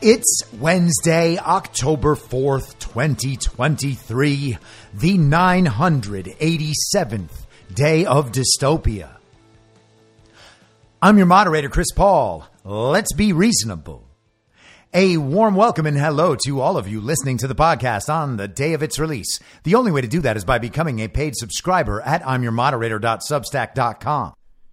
It's Wednesday, October 4th, 2023, the 987th day of dystopia. I'm your moderator, Chris Paul. Let's be reasonable. A warm welcome and hello to all of you listening to the podcast on the day of its release. The only way to do that is by becoming a paid subscriber at imyourmoderator.substack.com.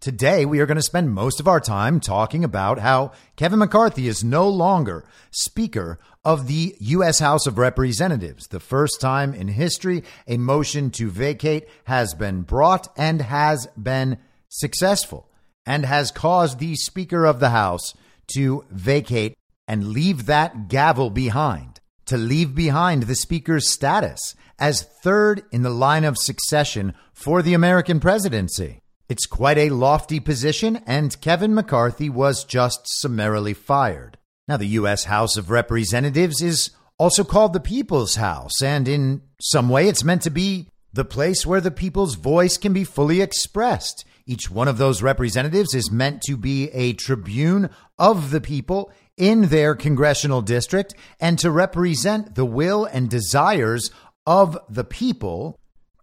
today we are going to spend most of our time talking about how Kevin McCarthy is no longer Speaker of the U.S. House of Representatives. The first time in history a motion to vacate has been brought and has been successful and has caused the Speaker of the House to vacate and leave that gavel behind, to leave behind the Speaker's status as third in the line of succession for the American presidency. It's quite a lofty position, and Kevin McCarthy was just summarily fired. Now, the U.S. House of Representatives is also called the People's House, and in some way it's meant to be the place where the people's voice can be fully expressed. Each one of those representatives is meant to be a tribune of the people in their congressional district and to represent the will and desires of the people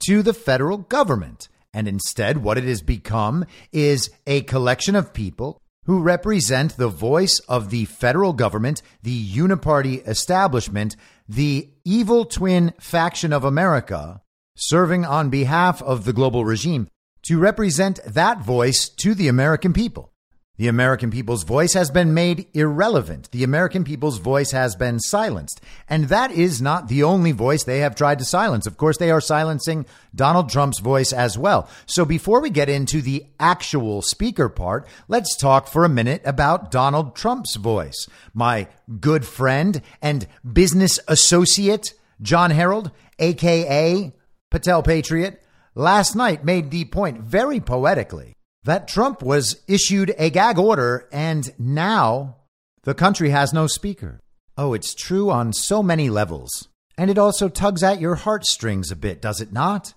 to the federal government. And instead, what it has become is a collection of people who represent the voice of the federal government, the uniparty establishment, the evil twin faction of America, serving on behalf of the global regime to represent that voice to the American people. The American people's voice has been made irrelevant. The American people's voice has been silenced. And that is not the only voice they have tried to silence. Of course, they are silencing Donald Trump's voice as well. So before we get into the actual speaker part, let's talk for a minute about Donald Trump's voice. My good friend and business associate, Jon Herold, aka Patel Patriot, last night made the point very poetically that Trump was issued a gag order and now the country has no speaker. Oh, it's true on so many levels. And it also tugs at your heartstrings a bit, does it not?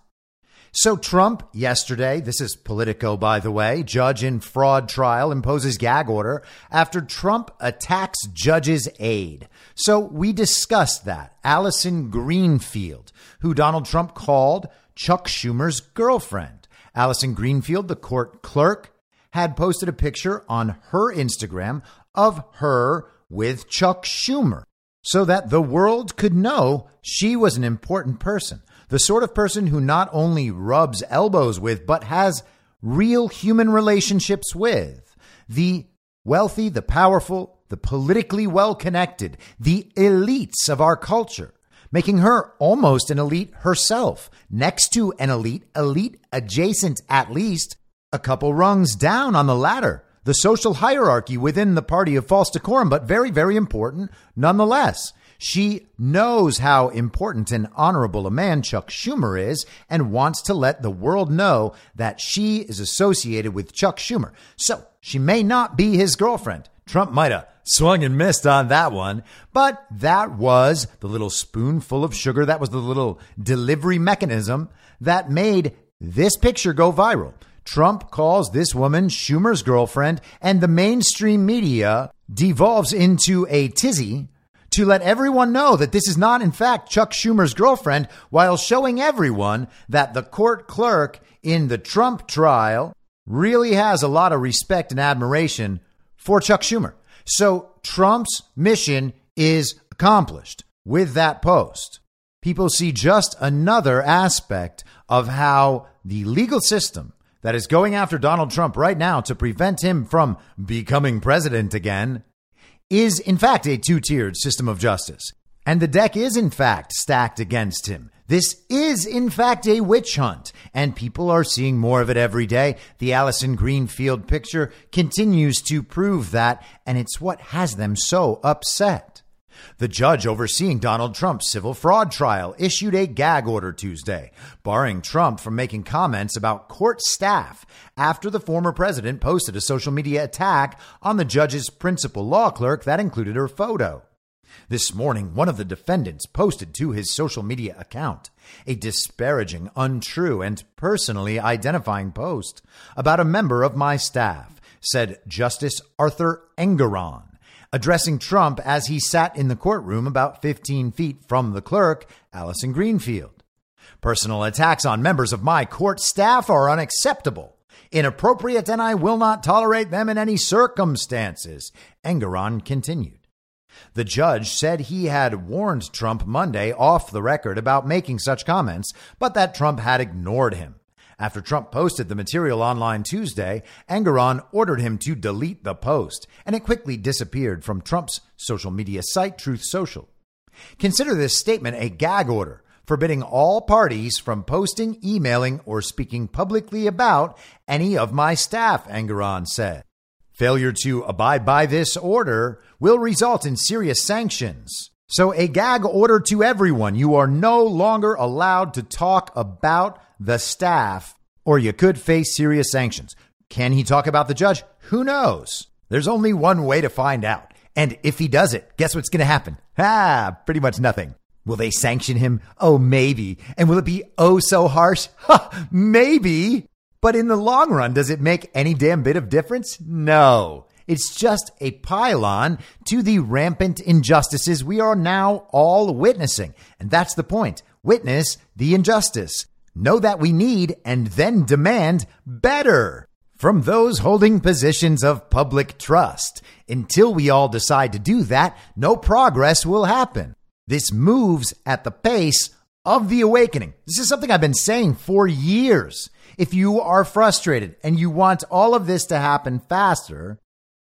So, Trump yesterday, this is Politico, by the way, judge in fraud trial imposes gag order after Trump attacks judge's aide. So, we discussed that. Allison Greenfield, who Donald Trump called Chuck Schumer's girlfriend. Allison Greenfield, the court clerk, had posted a picture on her Instagram of her with Chuck Schumer so that the world could know she was an important person, the sort of person who not only rubs elbows with, but has real human relationships with. The wealthy, the powerful, the politically well connected, the elites of our culture making her almost an elite herself, next to an elite, elite adjacent at least, a couple rungs down on the ladder. The social hierarchy within the party of false decorum, but very, very important nonetheless. She knows how important and honorable a man Chuck Schumer is and wants to let the world know that she is associated with Chuck Schumer. So she may not be his girlfriend. Trump might have swung and missed on that one. But that was the little spoonful of sugar. That was the little delivery mechanism that made this picture go viral. Trump calls this woman Schumer's girlfriend, and the mainstream media devolves into a tizzy to let everyone know that this is not, in fact, Chuck Schumer's girlfriend, while showing everyone that the court clerk in the Trump trial really has a lot of respect and admiration for Chuck Schumer. So Trump's mission is accomplished with that post. People see just another aspect of how the legal system that is going after Donald Trump right now to prevent him from becoming president again is, in fact, a two tiered system of justice. And the deck is, in fact, stacked against him. This is, in fact, a witch hunt, and people are seeing more of it every day. The Allison Greenfield picture continues to prove that, and it's what has them so upset. The judge overseeing Donald Trump's civil fraud trial issued a gag order Tuesday, barring Trump from making comments about court staff after the former president posted a social media attack on the judge's principal law clerk that included her photo. This morning, one of the defendants posted to his social media account a disparaging, untrue, and personally identifying post about a member of my staff, said Justice Arthur Engoron, addressing Trump as he sat in the courtroom about 15 feet from the clerk, Allison Greenfield. Personal attacks on members of my court staff are unacceptable, inappropriate, and I will not tolerate them in any circumstances, Engoron continued. The judge said he had warned Trump Monday off the record about making such comments, but that Trump had ignored him. After Trump posted the material online Tuesday, Engoron ordered him to delete the post, and it quickly disappeared from Trump's social media site, Truth Social. Consider this statement a gag order, forbidding all parties from posting, emailing, or speaking publicly about any of my staff, Engoron said. Failure to abide by this order will result in serious sanctions. So, a gag order to everyone. You are no longer allowed to talk about the staff, or you could face serious sanctions. Can he talk about the judge? Who knows? There's only one way to find out. And if he does it, guess what's going to happen? Ah, pretty much nothing. Will they sanction him? Oh, maybe. And will it be oh so harsh? Ha, maybe. But in the long run, does it make any damn bit of difference? No. It's just a pylon to the rampant injustices we are now all witnessing. And that's the point. Witness the injustice. Know that we need and then demand better from those holding positions of public trust. Until we all decide to do that, no progress will happen. This moves at the pace of the awakening. This is something I've been saying for years. If you are frustrated and you want all of this to happen faster,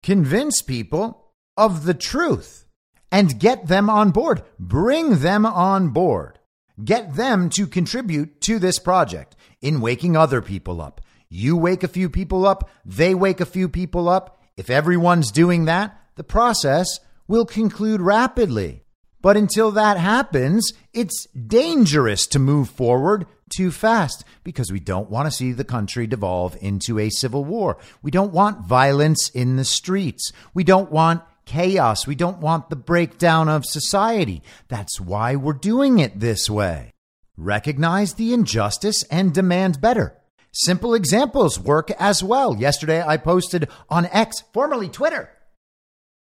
convince people of the truth and get them on board. Bring them on board. Get them to contribute to this project in waking other people up. You wake a few people up, they wake a few people up. If everyone's doing that, the process will conclude rapidly. But until that happens, it's dangerous to move forward too fast because we don't want to see the country devolve into a civil war. We don't want violence in the streets. We don't want chaos. We don't want the breakdown of society. That's why we're doing it this way. Recognize the injustice and demand better. Simple examples work as well. Yesterday, I posted on X, formerly Twitter,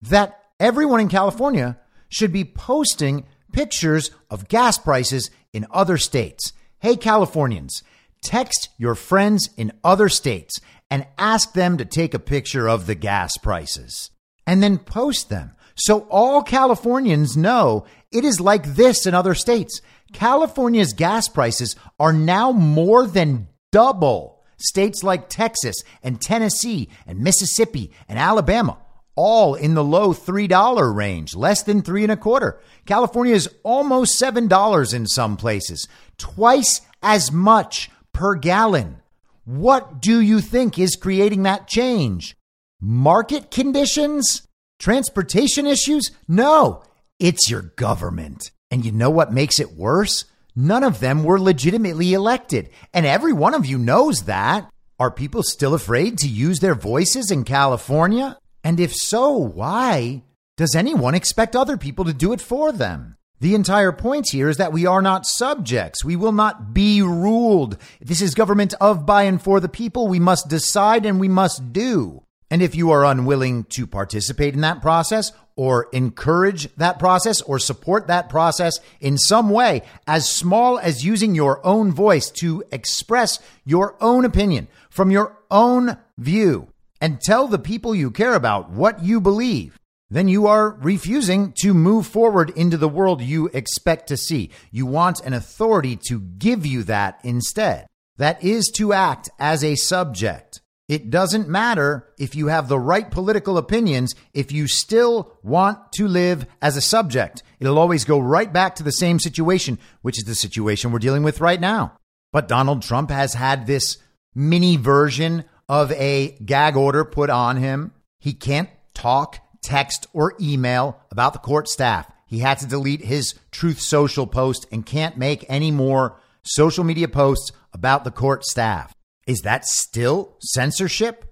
that everyone in California should be posting pictures of gas prices in other states. Hey, Californians, text your friends in other states and ask them to take a picture of the gas prices and then post them. So all Californians know it is like this in other states. California's gas prices are now more than double states like Texas and Tennessee and Mississippi and Alabama all in the low $3 range, less than three and a quarter. California is almost $7 in some places, twice as much per gallon. What do you think is creating that change? Market conditions? Transportation issues? No, it's your government. And you know what makes it worse? None of them were legitimately elected. And every one of you knows that. Are people still afraid to use their voices in California? And if so, why does anyone expect other people to do it for them? The entire point here is that we are not subjects. We will not be ruled. This is government of, by, and for the people. We must decide and we must do. And if you are unwilling to participate in that process or encourage that process or support that process in some way, as small as using your own voice to express your own opinion from your own view, and tell the people you care about what you believe, then you are refusing to move forward into the world you expect to see. You want an authority to give you that instead. That is to act as a subject. It doesn't matter if you have the right political opinions if you still want to live as a subject. It'll always go right back to the same situation, which is the situation we're dealing with right now. But Donald Trump has had this mini version of a gag order put on him. He can't talk, text, or email about the court staff. He had to delete his Truth Social post and can't make any more social media posts about the court staff. Is that still censorship?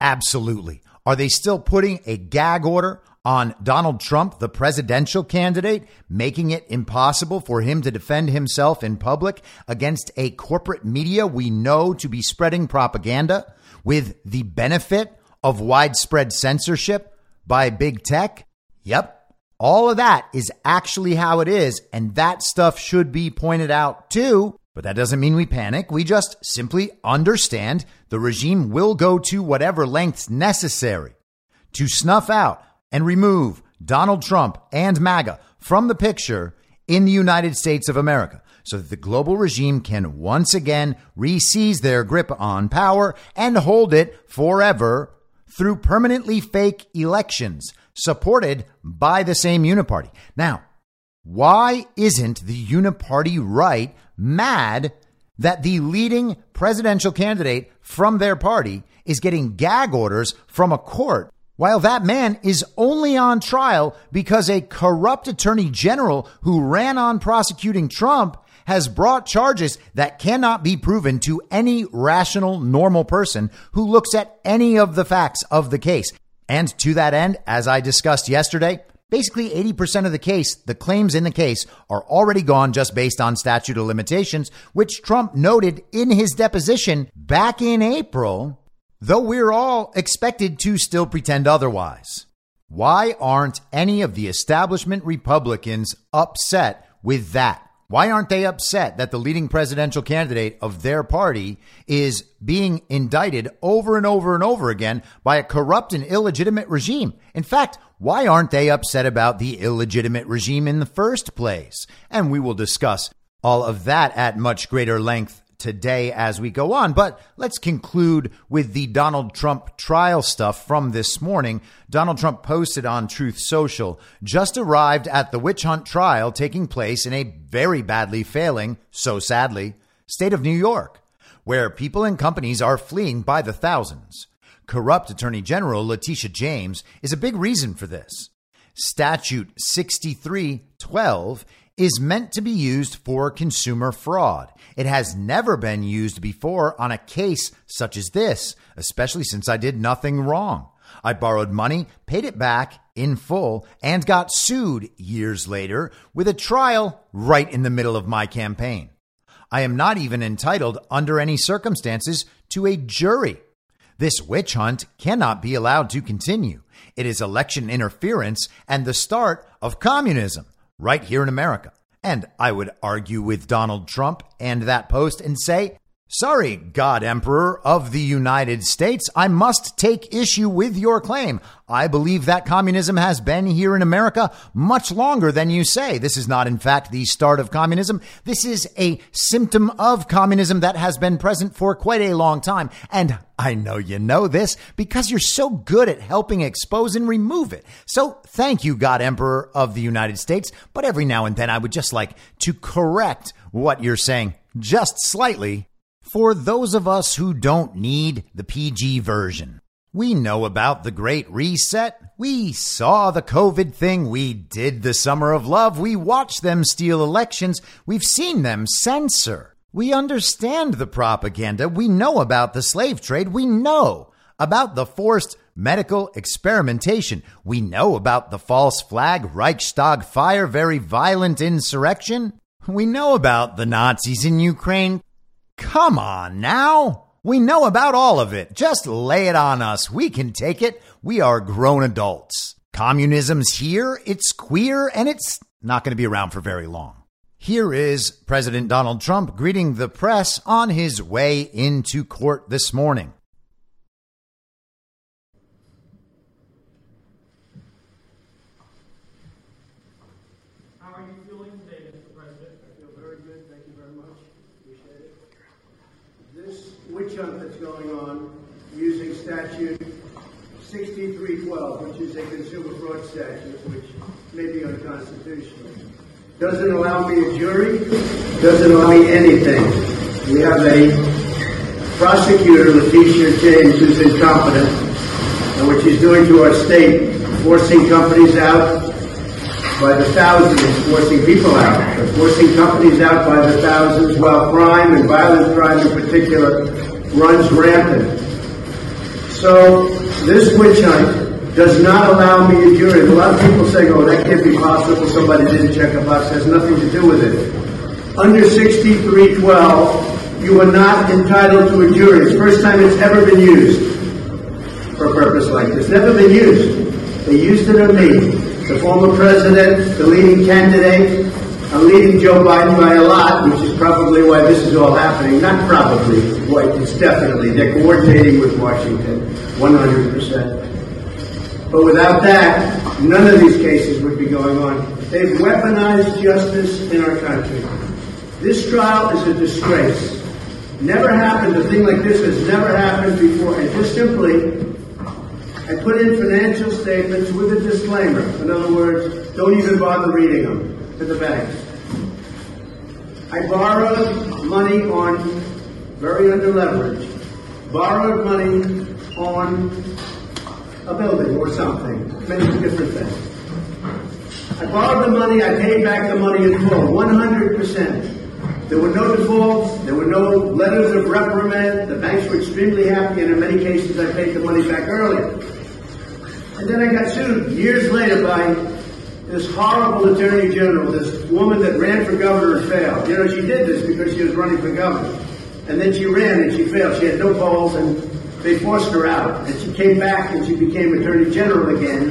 Absolutely. Are they still putting a gag order on Donald Trump, the presidential candidate, making it impossible for him to defend himself in public against a corporate media we know to be spreading propaganda? With the benefit of widespread censorship by big tech? Yep. All of that is actually how it is. And that stuff should be pointed out too. But that doesn't mean we panic. We just simply understand the regime will go to whatever lengths necessary to snuff out and remove Donald Trump and MAGA from the picture in the United States of America so that the global regime can once again re-seize their grip on power and hold it forever through permanently fake elections supported by the same uniparty. Now, why isn't the uniparty right mad that the leading presidential candidate from their party is getting gag orders from a court while that man is only on trial because a corrupt attorney general who ran on prosecuting Trump has brought charges that cannot be proven to any rational, normal person who looks at any of the facts of the case. And to that end, as I discussed yesterday, basically 80% of the case, the claims in the case are already gone just based on statute of limitations, which Trump noted in his deposition back in April, though we're all expected to still pretend otherwise. Why aren't any of the establishment Republicans upset with that? Why aren't they upset that the leading presidential candidate of their party is being indicted over and over and over again by a corrupt and illegitimate regime? In fact, why aren't they upset about the illegitimate regime in the first place? And we will discuss all of that at much greater length today as we go on. But let's conclude with the Donald Trump trial stuff from this morning. Donald Trump posted on Truth Social just arrived at the witch hunt trial taking place in a very badly failing, so sadly, state of New York, where people and companies are fleeing by the thousands. Corrupt Attorney General Letitia James is a big reason for this. Statute 6312 is meant to be used for consumer fraud. It has never been used before on a case such as this, especially since I did nothing wrong. I borrowed money, paid it back in full, and got sued years later with a trial right in the middle of my campaign. I am not even entitled, under any circumstances, to a jury. This witch hunt cannot be allowed to continue. It is election interference and the start of communism right here in America. And I would argue with Donald Trump and that post and say, Sorry, God Emperor of the United States, I must take issue with your claim. I believe that communism has been here in America much longer than you say. This is not, in fact, the start of communism. This is a symptom of communism that has been present for quite a long time. And I know you know this because you're so good at helping expose and remove it. So thank you, God Emperor of the United States. But every now and then I would just like to correct what you're saying just slightly for those of us who don't need the PG version. We know about the Great Reset. We saw the COVID thing. We did the Summer of Love. We watched them steal elections. We've seen them censor. We understand the propaganda. We know about the slave trade. We know about the forced medical experimentation. We know about the false flag, Reichstag fire, very violent insurrection. We know about the Nazis in Ukraine. Come on now. We know about all of it. Just lay it on us. We can take it. We are grown adults. Communism's here, it's queer, and it's not going to be around for very long. Here is President Donald Trump greeting the press on his way into court this morning. witch hunt that's going on using statute 6312, which is a consumer fraud statute, which may be unconstitutional. Doesn't allow me a jury, doesn't allow me anything. We have a prosecutor, Letitia James, who's incompetent, and what she's doing to our state, forcing companies out by the thousands, forcing people out, forcing companies out by the thousands, while crime and violent crime in particular runs rampant. So this witch hunt does not allow me a jury. A lot of people say, oh, that can't be possible. Somebody didn't check a box. It has nothing to do with it. Under 6312, you are not entitled to a jury. It's the first time it's ever been used for a purpose like this. Never been used. They used it on me, the former president, the leading candidate, I'm leading Joe Biden by a lot, which is probably why this is all happening. Not probably, why it's definitely. They're coordinating with Washington, 100%. But without that, none of these cases would be going on. They've weaponized justice in our country. This trial is a disgrace. Never happened. A thing like this has never happened before. And just simply, I put in financial statements with a disclaimer. In other words, don't even bother reading them to the banks. I borrowed money on, very under leverage, borrowed money on a building or something, many different things. I borrowed the money, I paid back the money in full, 100%. There were no defaults, there were no letters of reprimand, the banks were extremely happy, and in many cases I paid the money back earlier. And then I got sued years later by this horrible attorney general, this woman that ran for governor and failed. You know, she did this because she was running for governor. And then she ran and she failed. She had no polls and they forced her out. And she came back and she became attorney general again.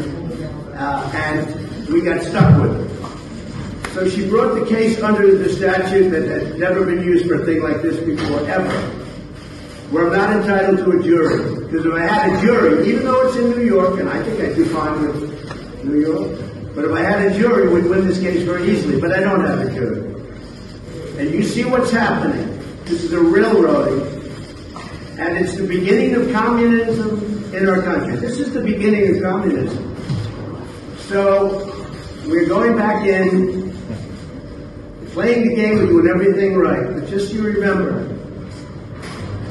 Uh, and we got stuck with her. So she brought the case under the statute that had never been used for a thing like this before, ever. Where I'm not entitled to a jury. Because if I had a jury, even though it's in New York, and I think I'd be fine with New York, but if I had a jury, we'd win this case very easily. But I don't have a jury. And you see what's happening. This is a railroading. And it's the beginning of communism in our country. This is the beginning of communism. So we're going back in, playing the game, we're doing everything right. But just you remember,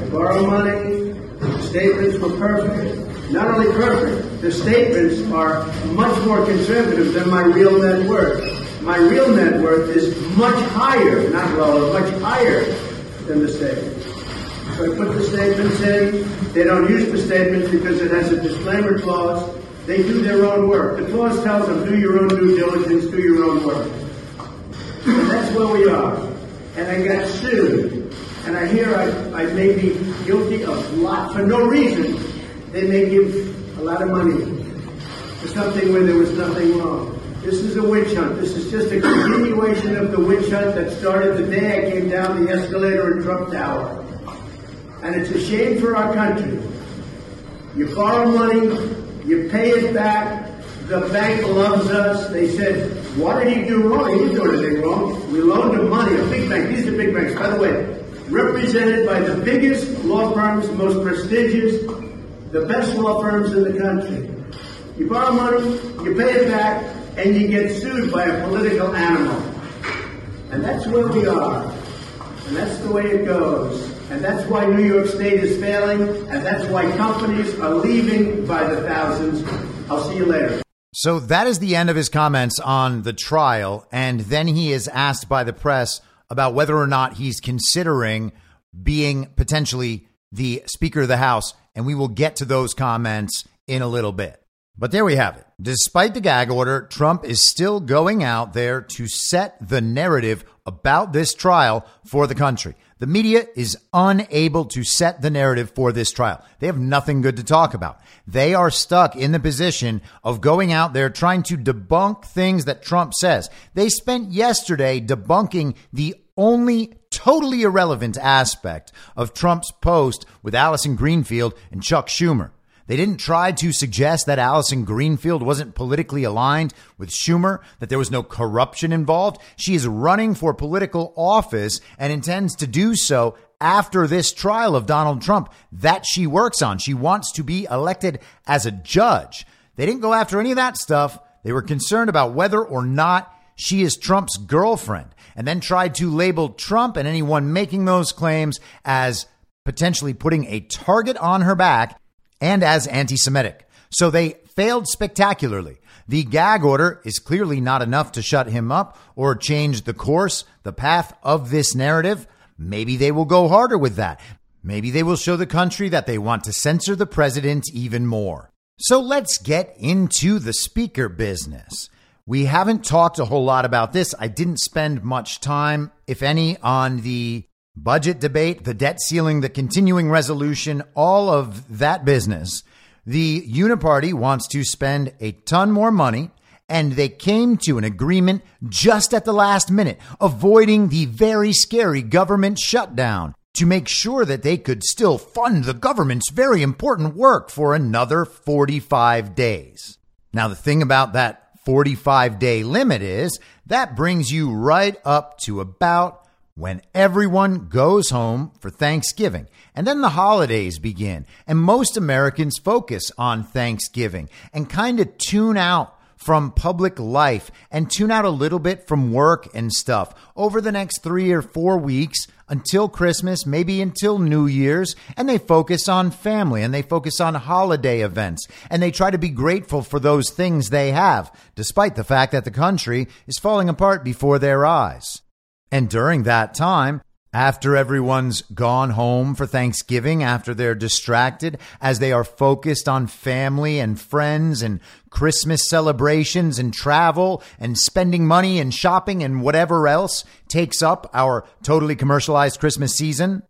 I borrow money, the statements were perfect. Not only perfect, the statements are much more conservative than my real net worth. My real net worth is much higher, not lower, much higher than the statements. So I put the statements in. They don't use the statements because it has a disclaimer clause. They do their own work. The clause tells them, do your own due diligence, do your own work. And that's where we are. And I got sued. And I hear I, I may be guilty of lot for no reason. They may give a lot of money for something where there was nothing wrong. This is a witch hunt. This is just a continuation of the witch hunt that started the day I came down the escalator in Trump Tower. And it's a shame for our country. You borrow money, you pay it back. The bank loves us. They said, what did he do wrong? He didn't do anything wrong. We loaned him money. A big bank. These are big banks. By the way, represented by the biggest law firms, most prestigious, the best law firms in the country. You borrow money, you pay it back, and you get sued by a political animal. And that's where we are. And that's the way it goes. And that's why New York State is failing, and that's why companies are leaving by the thousands. I'll see you later. So that is the end of his comments on the trial. And then he is asked by the press about whether or not he's considering being potentially the Speaker of the House. And we will get to those comments in a little bit. But there we have it. Despite the gag order, Trump is still going out there to set the narrative about this trial for the country. The media is unable to set the narrative for this trial. They have nothing good to talk about. They are stuck in the position of going out there trying to debunk things that Trump says. They spent yesterday debunking the only totally irrelevant aspect of Trump's post with Allison Greenfield and Chuck Schumer. They didn't try to suggest that Allison Greenfield wasn't politically aligned with Schumer, that there was no corruption involved. She is running for political office and intends to do so after this trial of Donald Trump that she works on. She wants to be elected as a judge. They didn't go after any of that stuff. They were concerned about whether or not she is Trump's girlfriend and then tried to label Trump and anyone making those claims as potentially putting a target on her back and as anti Semitic. So they failed spectacularly. The gag order is clearly not enough to shut him up or change the course, the path of this narrative. Maybe they will go harder with that. Maybe they will show the country that they want to censor the president even more. So let's get into the speaker business. We haven't talked a whole lot about this. I didn't spend much time, if any, on the budget debate, the debt ceiling, the continuing resolution, all of that business. The Uniparty wants to spend a ton more money, and they came to an agreement just at the last minute, avoiding the very scary government shutdown to make sure that they could still fund the government's very important work for another 45 days. Now, the thing about that 45 day limit is that brings you right up to about when everyone goes home for Thanksgiving. And then the holidays begin. And most Americans focus on Thanksgiving and kind of tune out from public life and tune out a little bit from work and stuff over the next three or four weeks until Christmas, maybe until New Year's, and they focus on family and they focus on holiday events and they try to be grateful for those things they have, despite the fact that the country is falling apart before their eyes. And during that time, after everyone's gone home for Thanksgiving, after they're distracted, as they are focused on family and friends and Christmas celebrations and travel and spending money and shopping and whatever else takes up our totally commercialized Christmas season,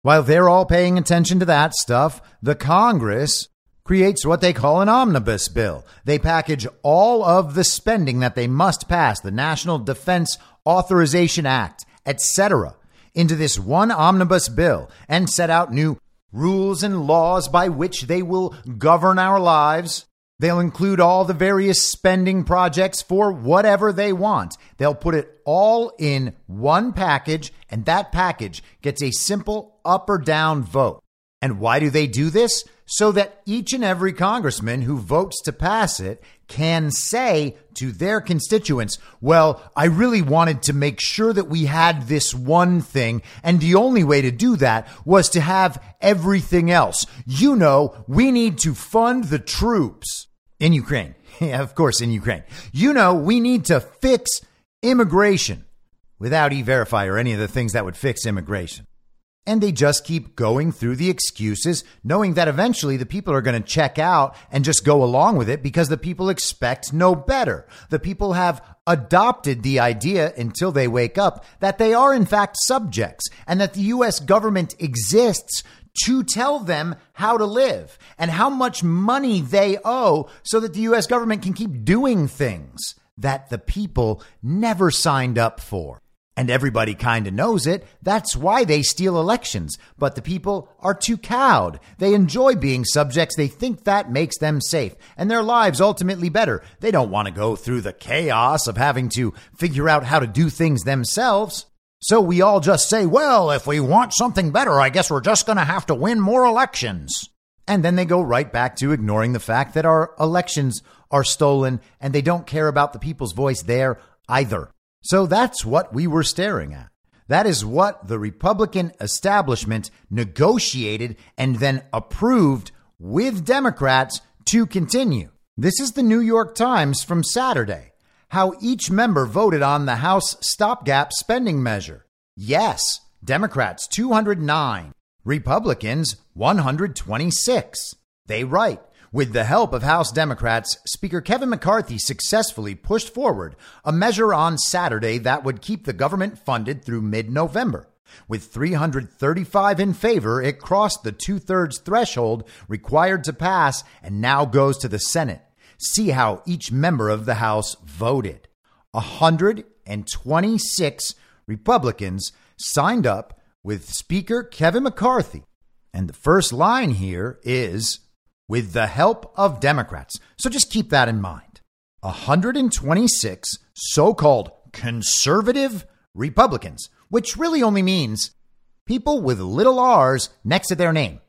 while they're all paying attention to that stuff, the Congress creates what they call an omnibus bill. They package all of the spending that they must pass, the National Defense Authorization Act, etc., into this one omnibus bill and set out new rules and laws by which they will govern our lives. They'll include all the various spending projects for whatever they want. They'll put it all in one package, and that package gets a simple up or down vote. And why do they do this? So that each and every congressman who votes to pass it can say to their constituents, well, I really wanted to make sure that we had this one thing. And the only way to do that was to have everything else. You know, we need to fund the troops in Ukraine. Yeah, of course, in Ukraine. You know, we need to fix immigration without e verify or any of the things that would fix immigration. And they just keep going through the excuses, knowing that eventually the people are going to check out and just go along with it because the people expect no better. The people have adopted the idea until they wake up that they are in fact subjects and that the U.S. government exists to tell them how to live and how much money they owe so that the U.S. government can keep doing things that the people never signed up for. And everybody kind of knows it. That's why they steal elections. But the people are too cowed. They enjoy being subjects. They think that makes them safe and their lives ultimately better. They don't want to go through the chaos of having to figure out how to do things themselves. So we all just say, well, if we want something better, I guess we're just going to have to win more elections. And then they go right back to ignoring the fact that our elections are stolen and they don't care about the people's voice there either. So that's what we were staring at. That is what the Republican establishment negotiated and then approved with Democrats to continue. This is the New York Times from Saturday. How each member voted on the House stopgap spending measure. Yes, Democrats 209, Republicans 126. They write with the help of House Democrats, Speaker Kevin McCarthy successfully pushed forward a measure on Saturday that would keep the government funded through mid November. With 335 in favor, it crossed the two thirds threshold required to pass and now goes to the Senate. See how each member of the House voted. 126 Republicans signed up with Speaker Kevin McCarthy. And the first line here is with the help of Democrats. So just keep that in mind. 126 so called conservative Republicans, which really only means people with little r's next to their name.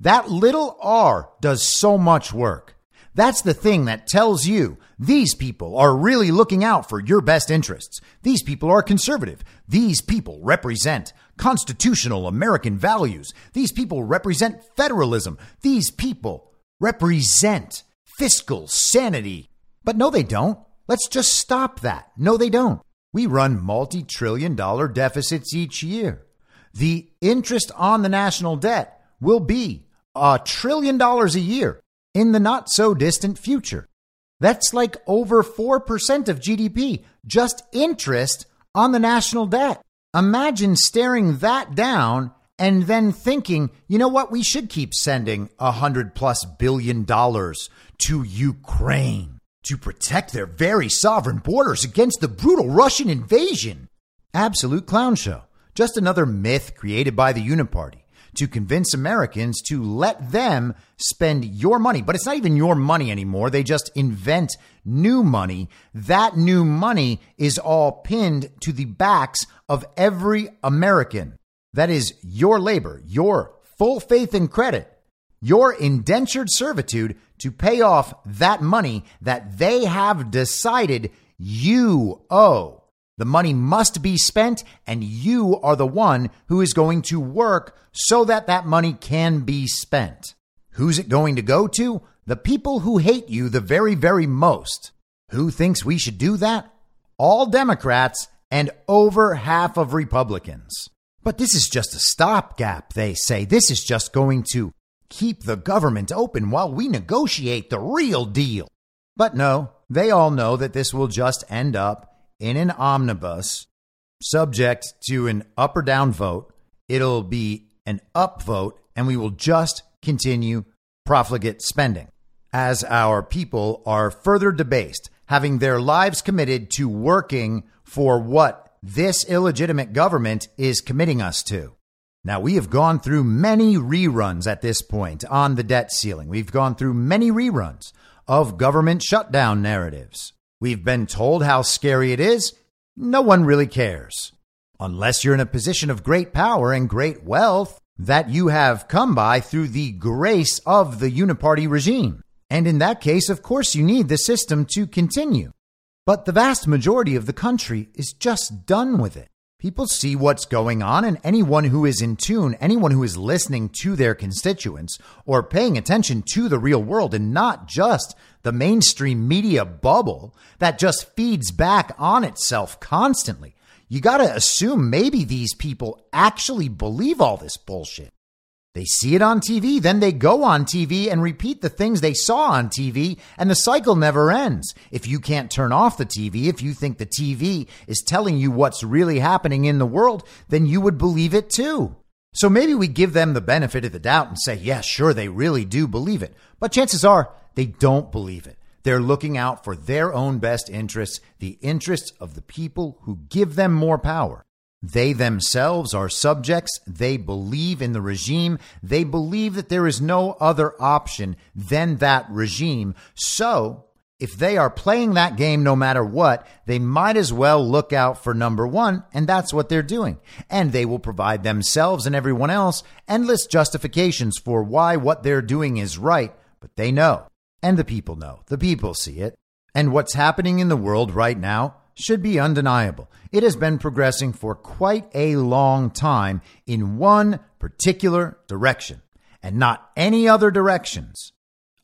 That little r does so much work. That's the thing that tells you these people are really looking out for your best interests. These people are conservative. These people represent constitutional American values. These people represent federalism. These people represent fiscal sanity. But no, they don't. Let's just stop that. No, they don't. We run multi trillion dollar deficits each year. The interest on the national debt will be a trillion dollars a year in the not so distant future. That's like over 4% of GDP, just interest on the national debt. Imagine staring that down and then thinking, you know what, we should keep sending a hundred plus billion dollars to Ukraine to protect their very sovereign borders against the brutal Russian invasion. Absolute clown show. Just another myth created by the Uniparty to convince Americans to let them spend your money. But it's not even your money anymore. They just invent new money. That new money is all pinned to the backs of every American. That is your labor, your full faith and credit, your indentured servitude to pay off that money that they have decided you owe. The money must be spent, and you are the one who is going to work so that that money can be spent. Who's it going to go to? The people who hate you the very, very most. Who thinks we should do that? All Democrats and over half of Republicans. But this is just a stopgap, they say. This is just going to keep the government open while we negotiate the real deal. But no, they all know that this will just end up in an omnibus subject to an up or down vote. It'll be an up vote, and we will just continue profligate spending as our people are further debased, having their lives committed to working for what this illegitimate government is committing us to. Now, we have gone through many reruns at this point on the debt ceiling. We've gone through many reruns of government shutdown narratives. We've been told how scary it is. No one really cares. Unless you're in a position of great power and great wealth that you have come by through the grace of the uniparty regime. And in that case, of course, you need the system to continue. But the vast majority of the country is just done with it. People see what's going on, and anyone who is in tune, anyone who is listening to their constituents or paying attention to the real world and not just the mainstream media bubble that just feeds back on itself constantly. You got to assume maybe these people actually believe all this bullshit. They see it on TV, then they go on TV and repeat the things they saw on TV, and the cycle never ends. If you can't turn off the TV, if you think the TV is telling you what's really happening in the world, then you would believe it too. So maybe we give them the benefit of the doubt and say, yeah, sure, they really do believe it. But chances are they don't believe it. They're looking out for their own best interests, the interests of the people who give them more power. They themselves are subjects. They believe in the regime. They believe that there is no other option than that regime. So, if they are playing that game no matter what, they might as well look out for number one, and that's what they're doing. And they will provide themselves and everyone else endless justifications for why what they're doing is right, but they know. And the people know. The people see it. And what's happening in the world right now should be undeniable. It has been progressing for quite a long time in one particular direction and not any other directions,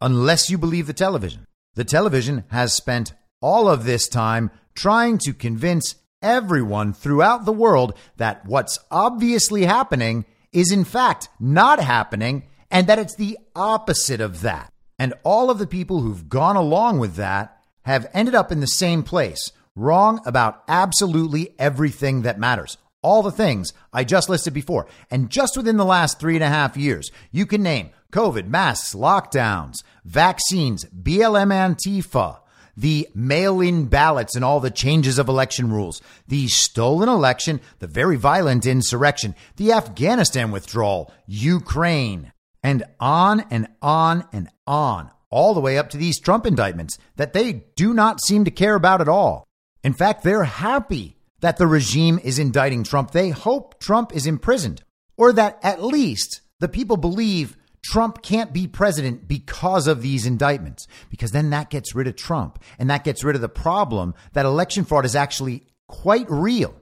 unless you believe the television. The television has spent all of this time trying to convince everyone throughout the world that what's obviously happening is in fact not happening and that it's the opposite of that. And all of the people who've gone along with that have ended up in the same place wrong about absolutely everything that matters. All the things I just listed before. And just within the last three and a half years, you can name COVID, masks, lockdowns, vaccines, BLM Antifa, the mail in ballots and all the changes of election rules, the stolen election, the very violent insurrection, the Afghanistan withdrawal, Ukraine, and on and on and on, all the way up to these Trump indictments that they do not seem to care about at all. In fact, they're happy that the regime is indicting Trump. They hope Trump is imprisoned, or that at least the people believe Trump can't be president because of these indictments, because then that gets rid of Trump and that gets rid of the problem that election fraud is actually quite real.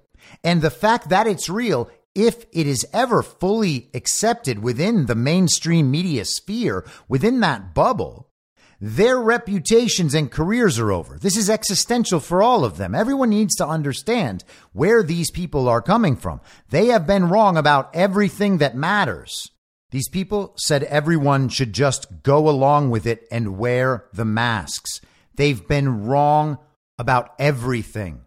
And the fact that it's real, if it is ever fully accepted within the mainstream media sphere, within that bubble, their reputations and careers are over. This is existential for all of them. Everyone needs to understand where these people are coming from. They have been wrong about everything that matters. These people said everyone should just go along with it and wear the masks. They've been wrong about everything.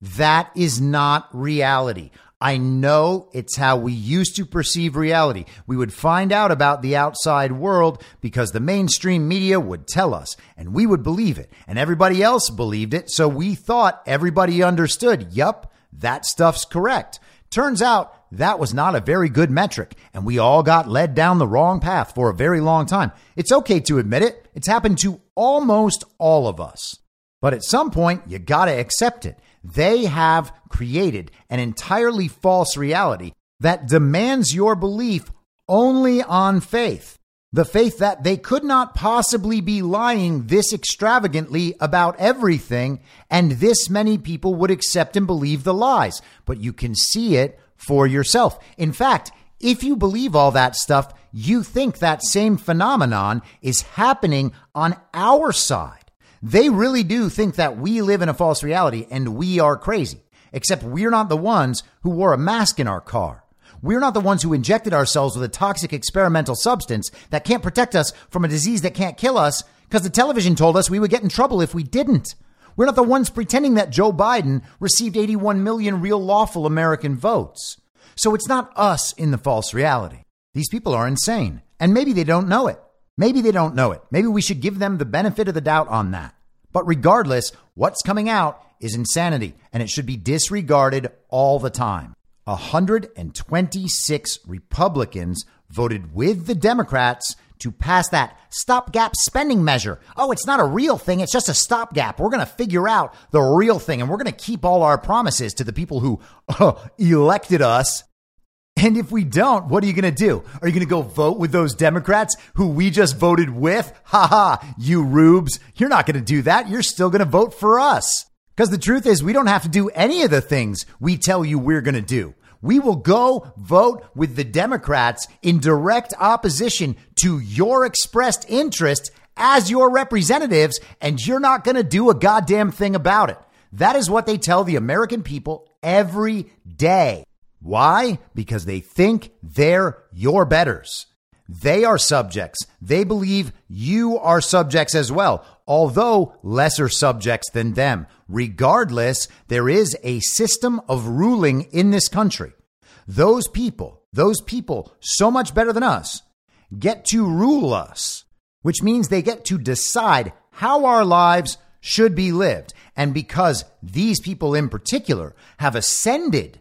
That is not reality. I know it's how we used to perceive reality. We would find out about the outside world because the mainstream media would tell us and we would believe it and everybody else believed it. So we thought everybody understood. Yup, that stuff's correct. Turns out that was not a very good metric and we all got led down the wrong path for a very long time. It's okay to admit it. It's happened to almost all of us. But at some point, you gotta accept it. They have created an entirely false reality that demands your belief only on faith. The faith that they could not possibly be lying this extravagantly about everything, and this many people would accept and believe the lies. But you can see it for yourself. In fact, if you believe all that stuff, you think that same phenomenon is happening on our side. They really do think that we live in a false reality and we are crazy, except we're not the ones who wore a mask in our car. We're not the ones who injected ourselves with a toxic experimental substance that can't protect us from a disease that can't kill us because the television told us we would get in trouble if we didn't. We're not the ones pretending that Joe Biden received 81 million real lawful American votes. So it's not us in the false reality. These people are insane, and maybe they don't know it. Maybe they don't know it. Maybe we should give them the benefit of the doubt on that. But regardless, what's coming out is insanity and it should be disregarded all the time. 126 Republicans voted with the Democrats to pass that stopgap spending measure. Oh, it's not a real thing. It's just a stopgap. We're going to figure out the real thing and we're going to keep all our promises to the people who uh, elected us. And if we don't, what are you going to do? Are you going to go vote with those Democrats who we just voted with? Ha ha, you rubes. You're not going to do that. You're still going to vote for us. Because the truth is, we don't have to do any of the things we tell you we're going to do. We will go vote with the Democrats in direct opposition to your expressed interest as your representatives, and you're not going to do a goddamn thing about it. That is what they tell the American people every day. Why? Because they think they're your betters. They are subjects. They believe you are subjects as well, although lesser subjects than them. Regardless, there is a system of ruling in this country. Those people, those people so much better than us, get to rule us, which means they get to decide how our lives should be lived. And because these people in particular have ascended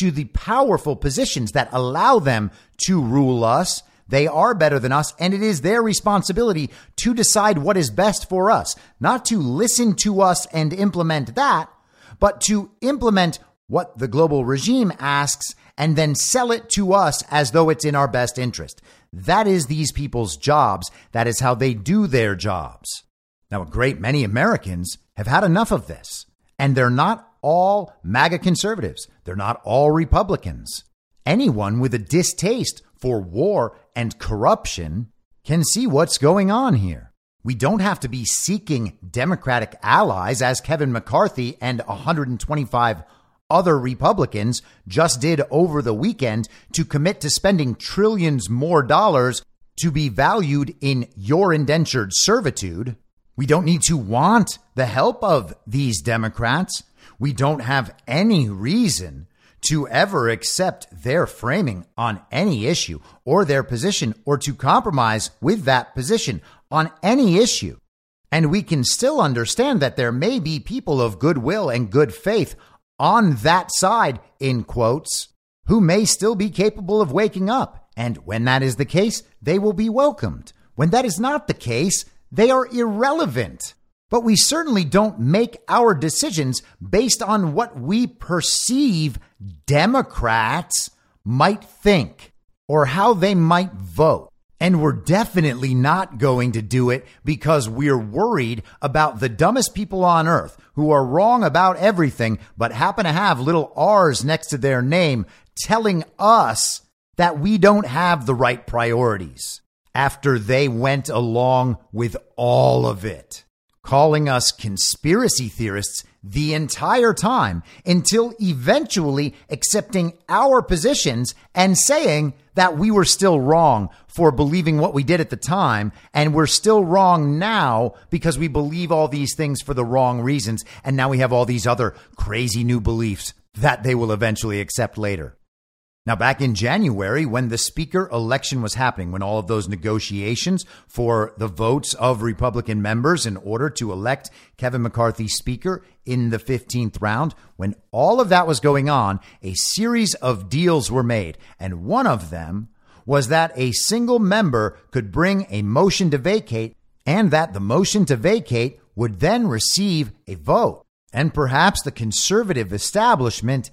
to the powerful positions that allow them to rule us, they are better than us, and it is their responsibility to decide what is best for us, not to listen to us and implement that, but to implement what the global regime asks and then sell it to us as though it's in our best interest. That is these people's jobs. That is how they do their jobs. Now, a great many Americans have had enough of this, and they're not all MAGA conservatives. They're not all Republicans. Anyone with a distaste for war and corruption can see what's going on here. We don't have to be seeking Democratic allies as Kevin McCarthy and 125 other Republicans just did over the weekend to commit to spending trillions more dollars to be valued in your indentured servitude. We don't need to want the help of these Democrats. We don't have any reason to ever accept their framing on any issue or their position or to compromise with that position on any issue. And we can still understand that there may be people of goodwill and good faith on that side, in quotes, who may still be capable of waking up. And when that is the case, they will be welcomed. When that is not the case, they are irrelevant. But we certainly don't make our decisions based on what we perceive Democrats might think or how they might vote. And we're definitely not going to do it because we're worried about the dumbest people on earth who are wrong about everything, but happen to have little R's next to their name telling us that we don't have the right priorities after they went along with all of it calling us conspiracy theorists the entire time until eventually accepting our positions and saying that we were still wrong for believing what we did at the time. And we're still wrong now because we believe all these things for the wrong reasons. And now we have all these other crazy new beliefs that they will eventually accept later. Now, back in January, when the speaker election was happening, when all of those negotiations for the votes of Republican members in order to elect Kevin McCarthy speaker in the 15th round, when all of that was going on, a series of deals were made. And one of them was that a single member could bring a motion to vacate and that the motion to vacate would then receive a vote. And perhaps the conservative establishment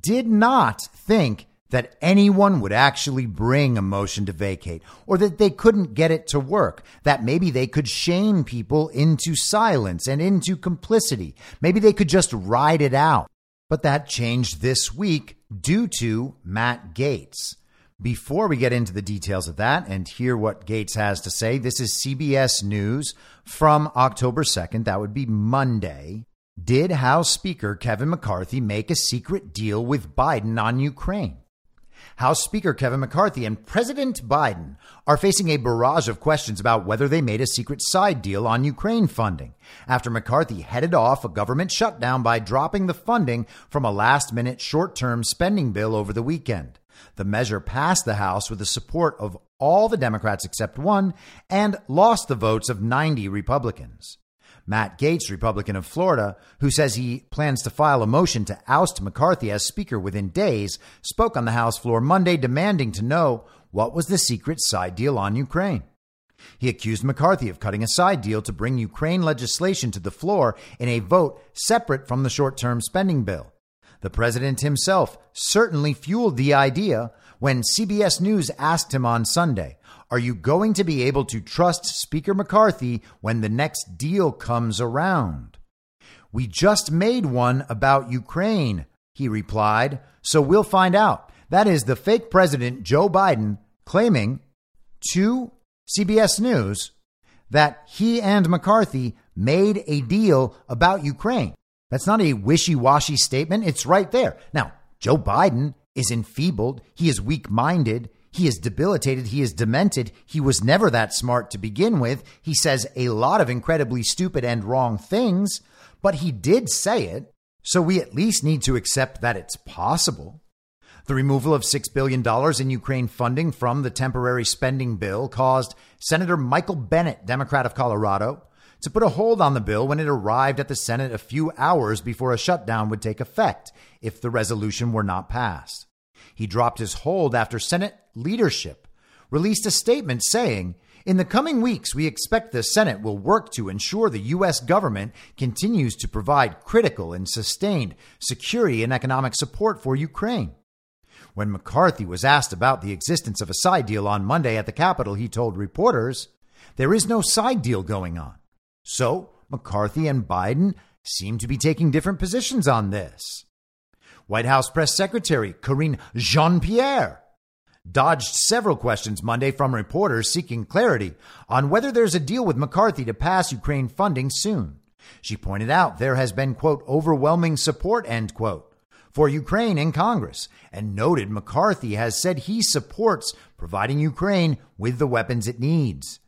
did not think that anyone would actually bring a motion to vacate or that they couldn't get it to work, that maybe they could shame people into silence and into complicity. Maybe they could just ride it out. But that changed this week due to Matt Gaetz. Before we get into the details of that and hear what Gaetz has to say, this is CBS News from October 2nd. That would be Monday. Did House Speaker Kevin McCarthy make a secret deal with Biden on Ukraine? House Speaker Kevin McCarthy and President Biden are facing a barrage of questions about whether they made a secret side deal on Ukraine funding after McCarthy headed off a government shutdown by dropping the funding from a last minute short term spending bill over the weekend. The measure passed the House with the support of all the Democrats except one and lost the votes of 90 Republicans. Matt Gaetz, Republican of Florida, who says he plans to file a motion to oust McCarthy as Speaker within days, spoke on the House floor Monday demanding to know what was the secret side deal on Ukraine. He accused McCarthy of cutting a side deal to bring Ukraine legislation to the floor in a vote separate from the short term spending bill. The president himself certainly fueled the idea when CBS News asked him on Sunday, Are you going to be able to trust Speaker McCarthy when the next deal comes around? We just made one about Ukraine, he replied, so we'll find out. That is the fake president, Joe Biden, claiming to CBS News that he and McCarthy made a deal about Ukraine. That's not a wishy washy statement. It's right there. Now, Joe Biden is enfeebled. He is weak minded. He is debilitated. He is demented. He was never that smart to begin with. He says a lot of incredibly stupid and wrong things, but he did say it. So we at least need to accept that it's possible. The removal of $6 billion in Ukraine funding from the temporary spending bill caused Senator Michael Bennet, Democrat of Colorado, to put a hold on the bill when it arrived at the Senate a few hours before a shutdown would take effect if the resolution were not passed. He dropped his hold after Senate leadership released a statement saying, in the coming weeks, we expect the Senate will work to ensure the U.S. government continues to provide critical and sustained security and economic support for Ukraine. When McCarthy was asked about the existence of a side deal on Monday at the Capitol, he told reporters, There is no side deal going on. So McCarthy and Biden seem to be taking different positions on this. White House Press Secretary Karine Jean Pierre dodged several questions Monday from reporters seeking clarity on whether there's a deal with McCarthy to pass Ukraine funding soon. She pointed out there has been, quote, overwhelming support, end quote, for Ukraine in Congress and noted McCarthy has said he supports providing Ukraine with the weapons it needs.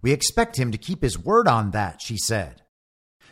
We expect him to keep his word on that, she said.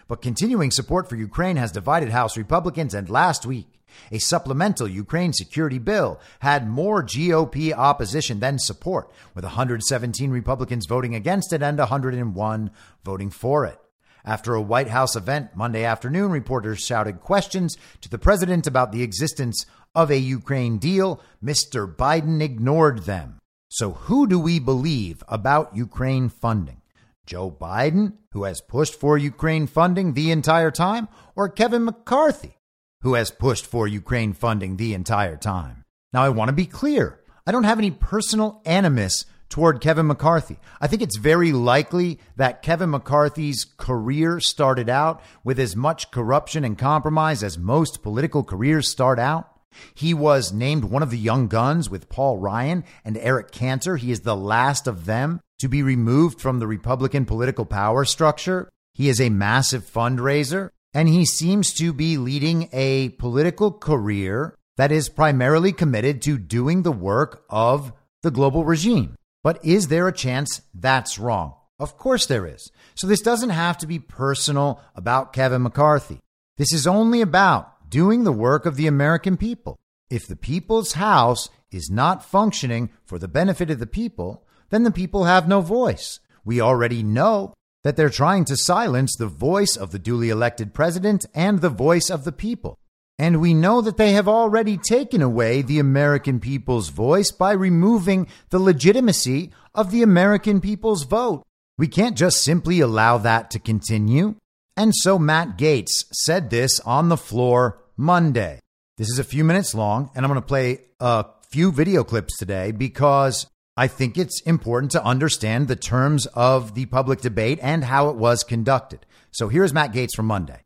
But continuing support for Ukraine has divided House Republicans, and last week, a supplemental Ukraine security bill had more GOP opposition than support, with 117 Republicans voting against it and 101 voting for it. After a White House event Monday afternoon, reporters shouted questions to the president about the existence of a Ukraine deal. Mr. Biden ignored them. So, who do we believe about Ukraine funding? Joe Biden, who has pushed for Ukraine funding the entire time, or Kevin McCarthy, who has pushed for Ukraine funding the entire time? Now, I want to be clear. I don't have any personal animus toward Kevin McCarthy. I think it's very likely that Kevin McCarthy's career started out with as much corruption and compromise as most political careers start out. He was named one of the young guns with Paul Ryan and Eric Cantor. He is the last of them to be removed from the Republican political power structure. He is a massive fundraiser, and he seems to be leading a political career that is primarily committed to doing the work of the global regime. But is there a chance that's wrong? Of course there is. So this doesn't have to be personal about Kevin McCarthy. This is only about doing the work of the American people. If the people's house is not functioning for the benefit of the people, then the people have no voice. We already know that they're trying to silence the voice of the duly elected president and the voice of the people. And we know that they have already taken away the American people's voice by removing the legitimacy of the American people's vote. We can't just simply allow that to continue. And so Matt Gaetz said this on the floor Monday. This is a few minutes long, and I'm going to play a few video clips today because I think it's important to understand the terms of the public debate and how it was conducted. So here's Matt Gaetz from Monday.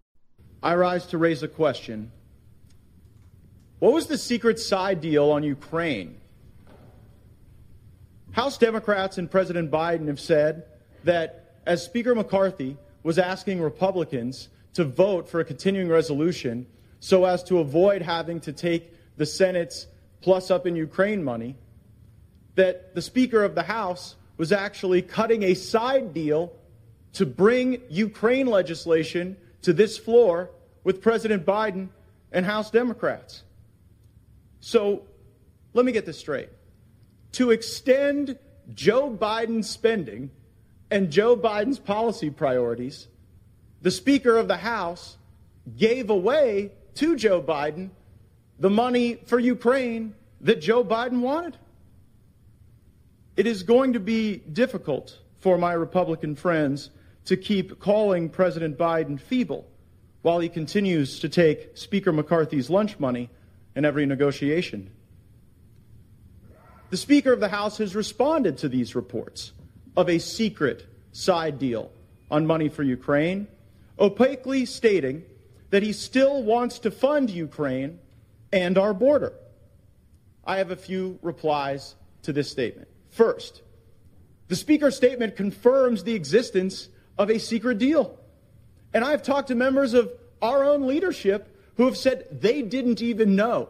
I rise to raise a question what was the secret side deal on Ukraine? House Democrats and President Biden have said that as Speaker McCarthy was asking Republicans to vote for a continuing resolution so as to avoid having to take the Senate's plus up in Ukraine money, that the Speaker of the House was actually cutting a side deal to bring Ukraine legislation to this floor with President Biden and House Democrats. So let me get this straight. To extend Joe Biden's spending and Joe Biden's policy priorities, the Speaker of the House gave away to Joe Biden the money for Ukraine that Joe Biden wanted. It is going to be difficult for my Republican friends to keep calling President Biden feeble while he continues to take Speaker McCarthy's lunch money in every negotiation. The Speaker of the House has responded to these reports of a secret side deal on money for Ukraine, opaquely stating that he still wants to fund Ukraine and our border. I have a few replies to this statement. First, the Speaker's statement confirms the existence of a secret deal. And I've talked to members of our own leadership who have said they didn't even know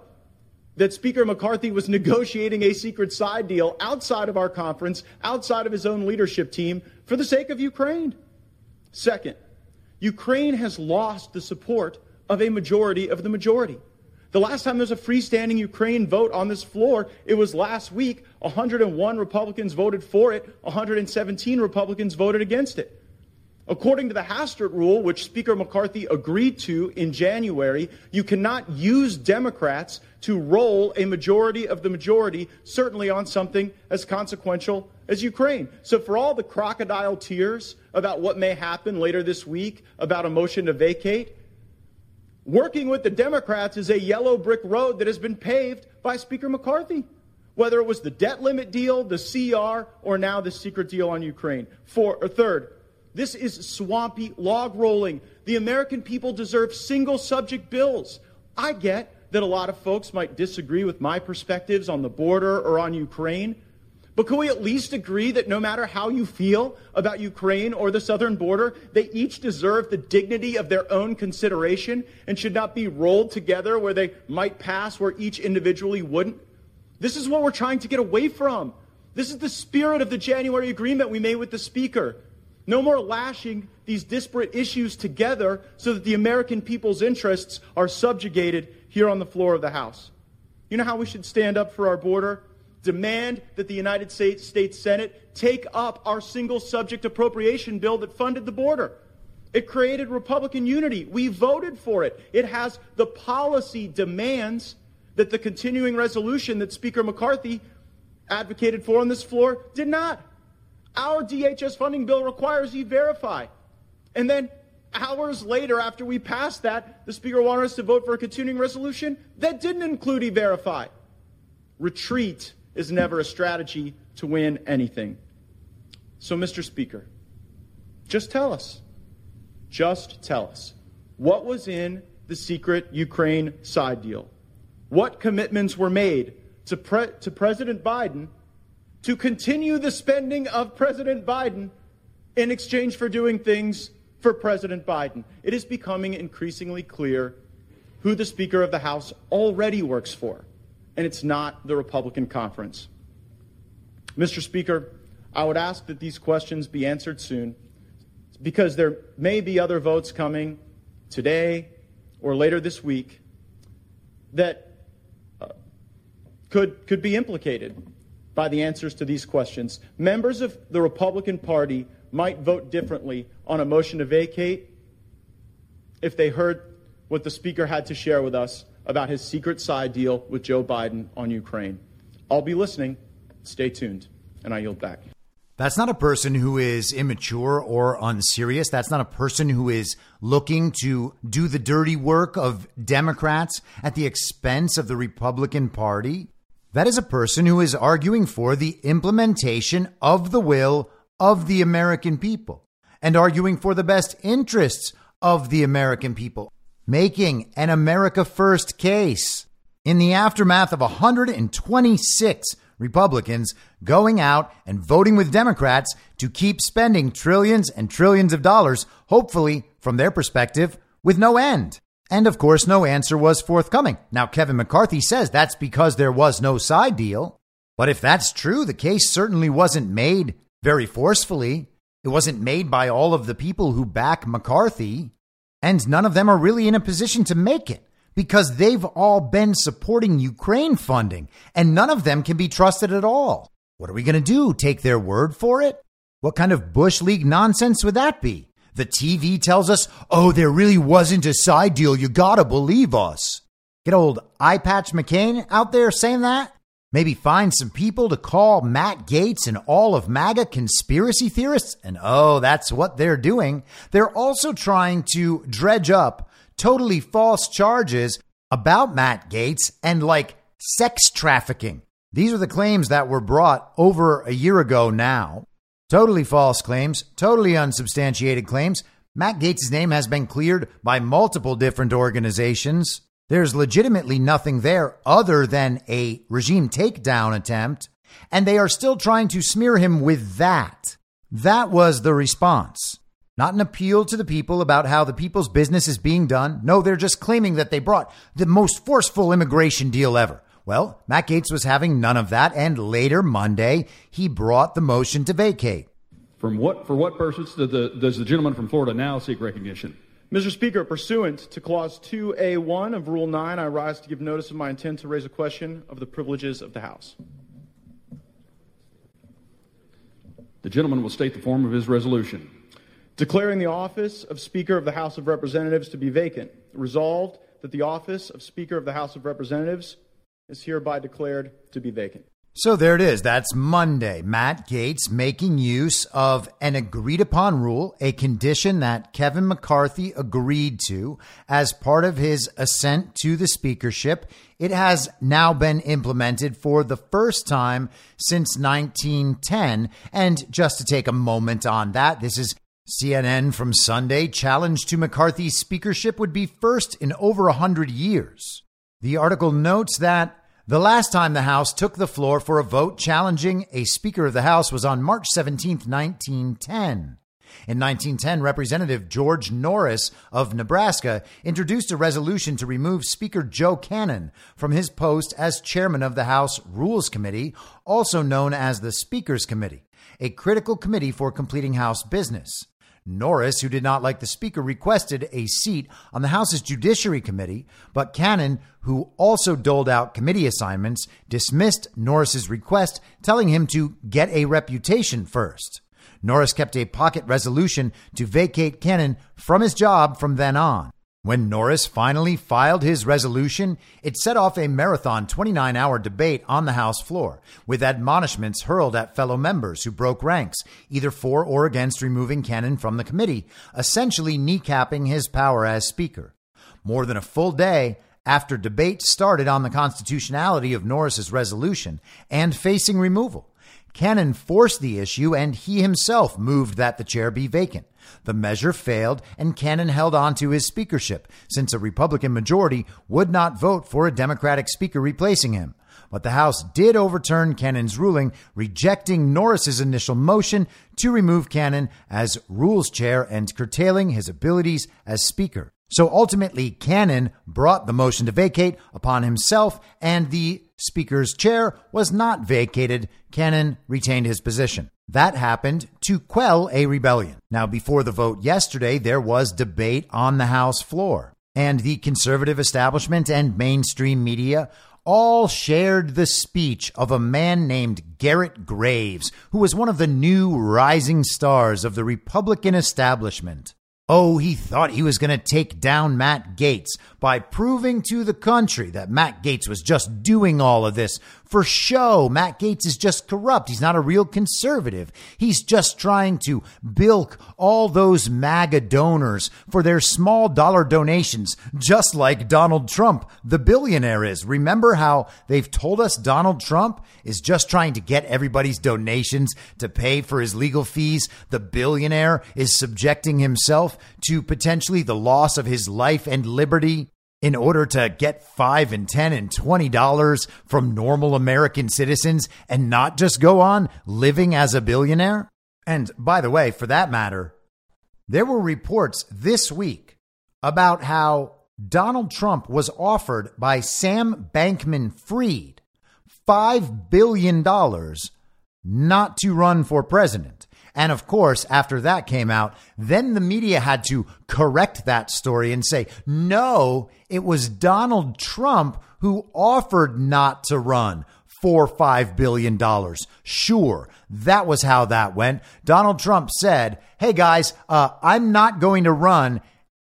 that Speaker McCarthy was negotiating a secret side deal outside of our conference, outside of his own leadership team, for the sake of Ukraine. Second, Ukraine has lost the support of a majority of the majority. The last time there was a freestanding Ukraine vote on this floor, it was last week. 101 Republicans voted for it, 117 Republicans voted against it. According to the Hastert rule, which Speaker McCarthy agreed to in January, you cannot use Democrats to roll a majority of the majority, certainly on something as consequential as Ukraine. So, for all the crocodile tears about what may happen later this week about a motion to vacate, working with the Democrats is a yellow brick road that has been paved by Speaker McCarthy. Whether it was the debt limit deal, the CR, or now the secret deal on Ukraine. For, or third, this is swampy log rolling. The American people deserve single subject bills. I get that a lot of folks might disagree with my perspectives on the border or on Ukraine. But can we at least agree that no matter how you feel about Ukraine or the southern border, they each deserve the dignity of their own consideration and should not be rolled together where they might pass where each individually wouldn't? This is what we're trying to get away from. This is the spirit of the January agreement we made with the Speaker. No more lashing these disparate issues together so that the American people's interests are subjugated here on the floor of the House. You know how we should stand up for our border? Demand that the United States, Senate take up our single subject appropriation bill that funded the border. It created Republican unity. We voted for it. It has the policy demands that the continuing resolution that Speaker McCarthy advocated for on this floor did not. Our DHS funding bill requires e verify. And then hours later, after we passed that, the Speaker wanted us to vote for a continuing resolution that didn't include E Verify. Retreat is never a strategy to win anything. So, Mr. Speaker, just tell us, just tell us, what was in the secret Ukraine side deal? What commitments were made to, pre- to President Biden to continue the spending of President Biden in exchange for doing things for President Biden. It is becoming increasingly clear who the Speaker of the House already works for, and it's not the Republican conference. Mr. Speaker, I would ask that these questions be answered soon because there may be other votes coming today or later this week that uh, could, could be implicated by the answers to these questions. Members of the Republican Party might vote differently on a motion to vacate if they heard what the Speaker had to share with us about his secret side deal with Joe Biden on Ukraine. I'll be listening. Stay tuned. And I yield back. That's not a person who is immature or unserious. That's not a person who is looking to do the dirty work of Democrats at the expense of the Republican Party. That is a person who is arguing for the implementation of the will of the American people and arguing for the best interests of the American people, making an America First case. In the aftermath of 126 Republicans going out and voting with Democrats to keep spending trillions and trillions of dollars, hopefully, from their perspective, with no end. And of course, no answer was forthcoming. Now, Kevin McCarthy says that's because there was no side deal. But if that's true, the case certainly wasn't made very forcefully. It wasn't made by all of the people who back McCarthy. And none of them are really in a position to make it because they've all been supporting Ukraine funding and none of them can be trusted at all. What are we going to do? Take their word for it? What kind of Bush League nonsense would that be? The TV tells us, oh, there really wasn't a side deal. You gotta believe us. Get old Eye Patch McCain out there saying that? Maybe find some people to call Matt Gaetz and all of MAGA conspiracy theorists? And oh, that's what they're doing. They're also trying to dredge up totally false charges about Matt Gaetz and like sex trafficking. These are the claims that were brought over a year ago now. Totally false claims, totally unsubstantiated claims. Matt Gaetz' name has been cleared by multiple different organizations. There's legitimately nothing there other than a regime takedown attempt, and they are still trying to smear him with that. That was the response. Not an appeal to the people about how the people's business is being done. No, they're just claiming that they brought the most forceful immigration deal ever. Well, Matt Gaetz was having none of that, and later Monday, he brought the motion to vacate. From what, for what purpose does the, does the gentleman from Florida now seek recognition? Mr. Speaker, pursuant to Clause 2A1 of Rule 9, I rise to give notice of my intent to raise a question of the privileges of the House. The gentleman will state the form of his resolution. Declaring the office of Speaker of the House of Representatives to be vacant. Resolved that the office of Speaker of the House of Representatives is hereby declared to be vacant. So there it is. That's Monday. Matt Gaetz making use of an agreed upon rule, a condition that Kevin McCarthy agreed to as part of his ascent to the speakership. It has now been implemented for the first time since 1910. And just to take a moment on that, this is CNN from Sunday. Challenge to McCarthy's speakership would be first in over a hundred years. The article notes that the last time the House took the floor for a vote challenging a Speaker of the House was on March 17, 1910. In 1910, Representative George Norris of Nebraska introduced a resolution to remove Speaker Joe Cannon from his post as chairman of the House Rules Committee, also known as the Speaker's Committee, a critical committee for completing House business. Norris, who did not like the Speaker, requested a seat on the House's Judiciary Committee, but Cannon, who also doled out committee assignments, dismissed Norris's request, telling him to get a reputation first. Norris kept a pocket resolution to vacate Cannon from his job from then on. When Norris finally filed his resolution, it set off a marathon 29 hour debate on the House floor, with admonishments hurled at fellow members who broke ranks, either for or against removing Cannon from the committee, essentially kneecapping his power as Speaker. More than a full day after debate started on the constitutionality of Norris's resolution and facing removal, Cannon forced the issue and he himself moved that the chair be vacant. The measure failed, and Cannon held on to his speakership, since a Republican majority would not vote for a Democratic speaker replacing him. But the House did overturn Cannon's ruling, rejecting Norris's initial motion to remove Cannon as rules chair and curtailing his abilities as speaker. So ultimately, Cannon brought the motion to vacate upon himself, and the Speaker's chair was not vacated. Cannon retained his position. That happened to quell a rebellion. Now, before the vote yesterday, there was debate on the House floor, and the conservative establishment and mainstream media all shared the speech of a man named Garrett Graves, who was one of the new rising stars of the Republican establishment. Oh, he thought he was going to take down Matt Gaetz by proving to the country that Matt Gaetz was just doing all of this for show. Matt Gaetz is just corrupt. He's not a real conservative. He's just trying to bilk all those MAGA donors for their small dollar donations, just like Donald Trump, the billionaire, is. Remember how they've told us Donald Trump is just trying to get everybody's donations to pay for his legal fees? The billionaire is subjecting himself to potentially the loss of his life and liberty in order to get five and ten and twenty dollars from normal American citizens and not just go on living as a billionaire? And by the way, for that matter, there were reports this week about how Donald Trump was offered by Sam Bankman Fried $5 billion not to run for president. And of course, after that came out, then the media had to correct that story and say, no, it was Donald Trump who offered not to run for $5 billion. Sure, that was how that went. Donald Trump said, hey guys, uh, I'm not going to run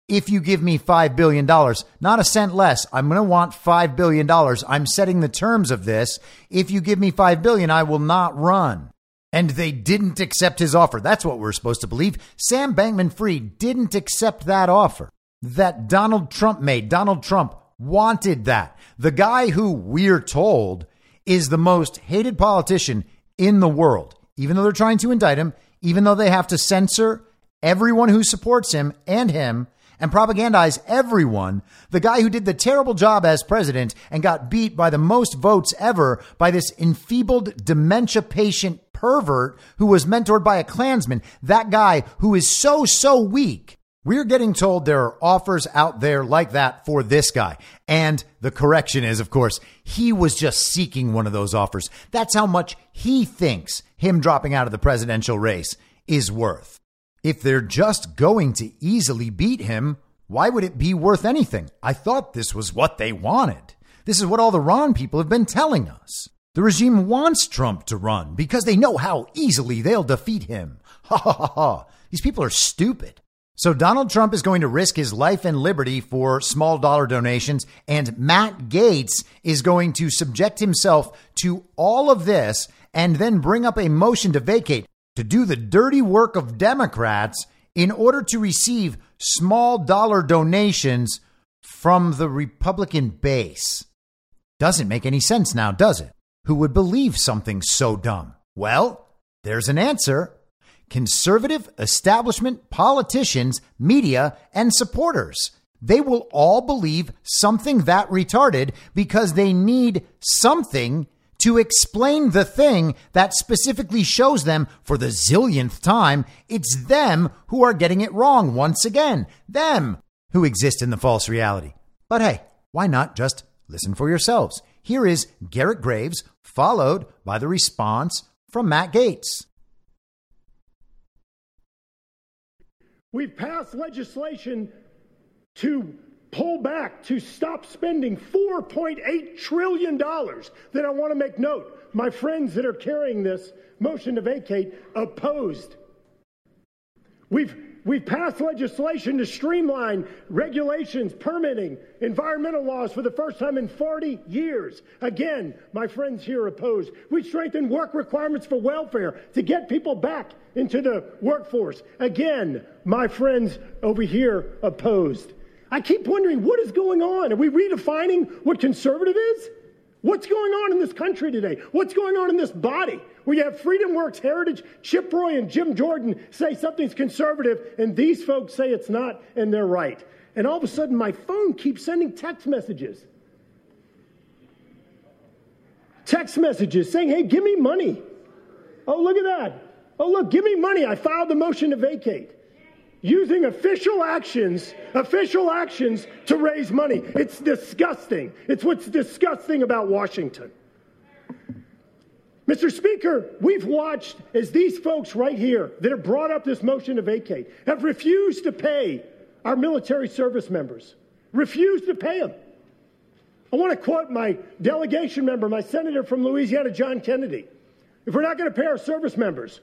if you give me $5 billion, not a cent less. I'm going to want $5 billion. I'm setting the terms of this. If you give me 5 billion, I will not run. And they didn't accept his offer. That's what we're supposed to believe. Sam Bankman Fried didn't accept that offer that Donald Trump made. Donald Trump wanted that. The guy who we're told is the most hated politician in the world, even though they're trying to indict him, even though they have to censor everyone who supports him and him and propagandize everyone, the guy who did the terrible job as president and got beat by the most votes ever by this enfeebled dementia patient pervert who was mentored by a Klansman, that guy who is so, so weak. We're getting told there are offers out there like that for this guy. And the correction is, of course, he was just seeking one of those offers. That's how much he thinks him dropping out of the presidential race is worth. If they're just going to easily beat him, why would it be worth anything? I thought this was what they wanted. This is what all the Ron people have been telling us. The regime wants Trump to run because they know how easily they'll defeat him. Ha ha ha ha. These people are stupid. So Donald Trump is going to risk his life and liberty for small dollar donations, and Matt Gaetz is going to subject himself to all of this and then bring up a motion to vacate to do the dirty work of Democrats in order to receive small dollar donations from the Republican base. Doesn't make any sense now, does it? Who would believe something so dumb? Well, there's an answer. Conservative establishment politicians, media, and supporters. They will all believe something that retarded because they need something to explain the thing that specifically shows them for the zillionth time it's them who are getting it wrong once again. Them who exist in the false reality. But hey, why not just listen for yourselves? Here is Garrett Graves, followed by the response from Matt Gaetz. We've passed legislation to pull back to stop spending $4.8 trillion that I want to make note. My friends that are carrying this motion to vacate opposed. We've, we've passed legislation to streamline regulations, permitting, environmental laws for the first time in 40 years. Again, my friends here opposed. We strengthened work requirements for welfare to get people back into the workforce. Again, my friends over here opposed. I keep wondering what is going on? Are we redefining what conservative is? What's going on in this country today? What's going on in this body? Where you have Freedom Works, Heritage, Chip Roy, and Jim Jordan say something's conservative, and these folks say it's not, and they're right. And all of a sudden, my phone keeps sending text messages. Text messages saying, hey, give me money. Oh, look at that. Oh, look, give me money. I filed the motion to vacate using official actions, official actions to raise money. It's disgusting. It's what's disgusting about Washington. Mr. Speaker, we've watched as these folks right here that have brought up this motion to vacate have refused to pay our military service members, refused to pay them. I want to quote my delegation member, my senator from Louisiana, John Kennedy. If we're not going to pay our service members,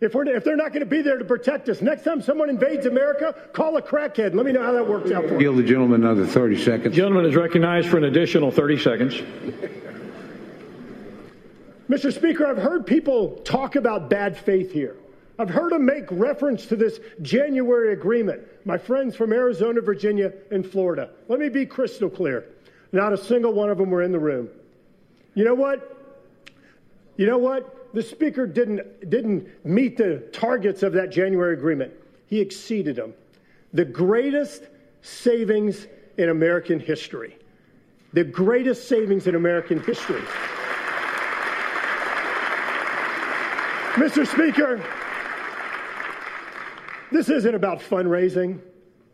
if, we're, if they're not going to be there to protect us, next time someone invades America, call a crackhead. Let me know how that works out for you. Yield the gentleman another 30 seconds. The Gentleman is recognized for an additional 30 seconds. Mr. Speaker, I've heard people talk about bad faith here. I've heard them make reference to this January agreement. My friends from Arizona, Virginia, and Florida. Let me be crystal clear. Not a single one of them were in the room. You know what? You know what? The speaker didn't, didn't meet the targets of that January agreement. He exceeded them. The greatest savings in American history. The greatest savings in American history. Mr. Speaker, this isn't about fundraising.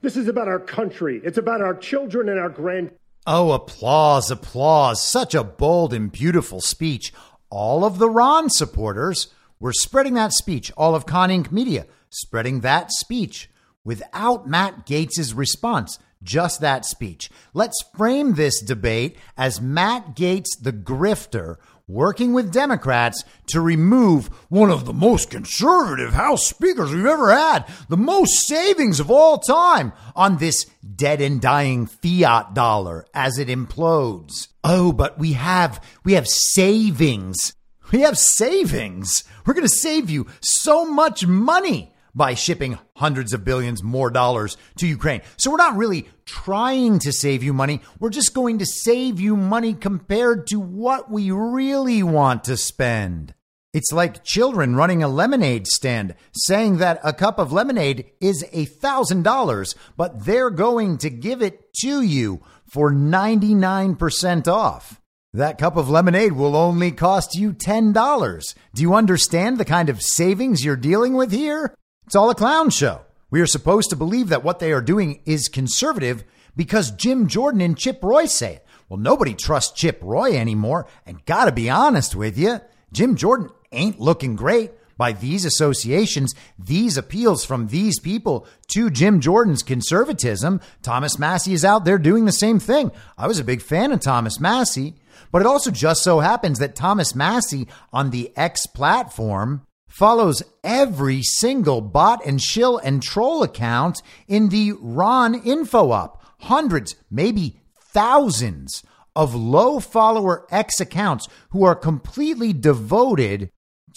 This is about our country. It's about our children and our grand. Oh, applause, applause. Such a bold and beautiful speech all of the Ron supporters were spreading that speech, all of Con Inc. media spreading that speech without Matt Gaetz' response, just that speech. Let's frame this debate as Matt Gaetz, the grifter, working with Democrats to remove one of the most conservative House speakers we've ever had, the most savings of all time on this dead and dying fiat dollar as it implodes. Oh, but we have, we have savings. We have savings. We're going to save you so much money by shipping hundreds of billions more dollars to Ukraine. So we're not really trying to save you money. We're just going to save you money compared to what we really want to spend. It's like children running a lemonade stand saying that a cup of lemonade is a thousand dollars, but they're going to give it to you for 99% off. That cup of lemonade will only cost you $10. Do you understand the kind of savings you're dealing with here? It's all a clown show. We are supposed to believe that what they are doing is conservative because Jim Jordan and Chip Roy say it. Well, nobody trusts Chip Roy anymore. And gotta be honest with you, Jim Jordan ain't looking great by these associations, these appeals from these people to Jim Jordan's conservatism. Thomas Massie is out there doing the same thing. I was a big fan of Thomas Massie, but it also just so happens that Thomas Massie on the X platform follows every single bot and shill and troll account in the Ron info up. Hundreds, maybe thousands of low follower X accounts who are completely devoted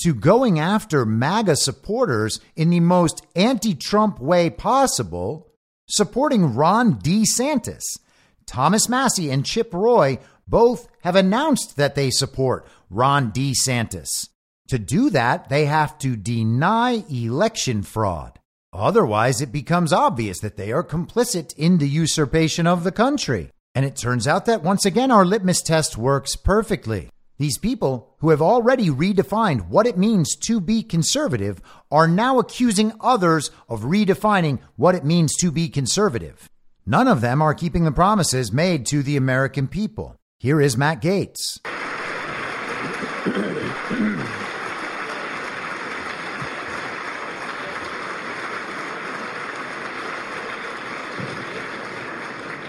to going after MAGA supporters in the most anti Trump way possible, supporting Ron DeSantis. Thomas Massie and Chip Roy both have announced that they support Ron DeSantis. To do that, they have to deny election fraud. Otherwise, it becomes obvious that they are complicit in the usurpation of the country. And it turns out that once again, our litmus test works perfectly. These people who have already redefined what it means to be conservative are now accusing others of redefining what it means to be conservative. None of them are keeping the promises made to the American people. Here is Matt Gaetz.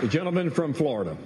The gentleman from Florida.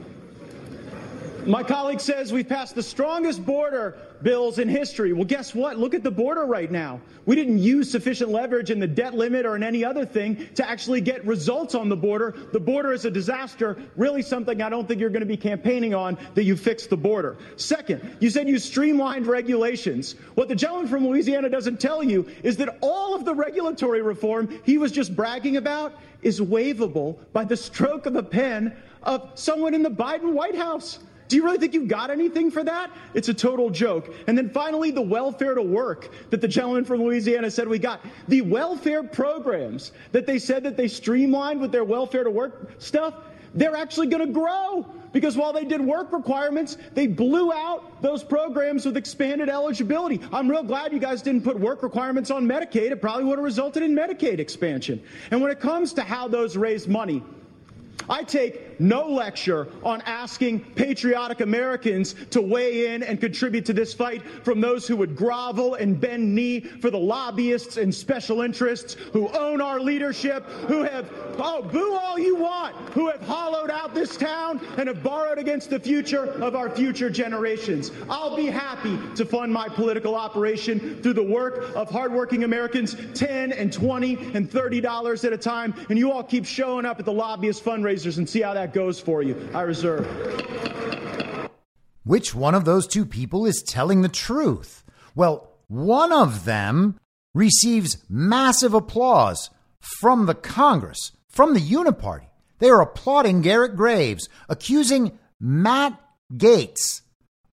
My colleague says we've passed the strongest border bills in history. Well, guess what? Look at the border right now. We didn't use sufficient leverage in the debt limit or in any other thing to actually get results on the border. The border is a disaster, really something I don't think you're going to be campaigning on that you fix the border. Second, you said you streamlined regulations. What the gentleman from Louisiana doesn't tell you is that all of the regulatory reform he was just bragging about is waivable by the stroke of a pen of someone in the Biden White House. Do you really think you got anything for that? It's a total joke. And then finally, the welfare to work that the gentleman from Louisiana said we got. The welfare programs that they said that they streamlined with their welfare to work stuff, they're actually going to grow. Because while they did work requirements, they blew out those programs with expanded eligibility. I'm real glad you guys didn't put work requirements on Medicaid. It probably would have resulted in Medicaid expansion. And when it comes to how those raise money, I take no lecture on asking patriotic Americans to weigh in and contribute to this fight from those who would grovel and bend knee for the lobbyists and special interests who own our leadership, who have, oh, boo all you want, who have hollowed out this town and have borrowed against the future of our future generations. I'll be happy to fund my political operation through the work of hardworking Americans, 10 and 20 and 30 dollars at a time, and you all keep showing up at the lobbyist fundraisers and see how that goes for you. I reserve. Which one of those two people is telling the truth? Well, one of them receives massive applause from the Congress, from the Uniparty. They are applauding Garrett Graves, accusing Matt Gaetz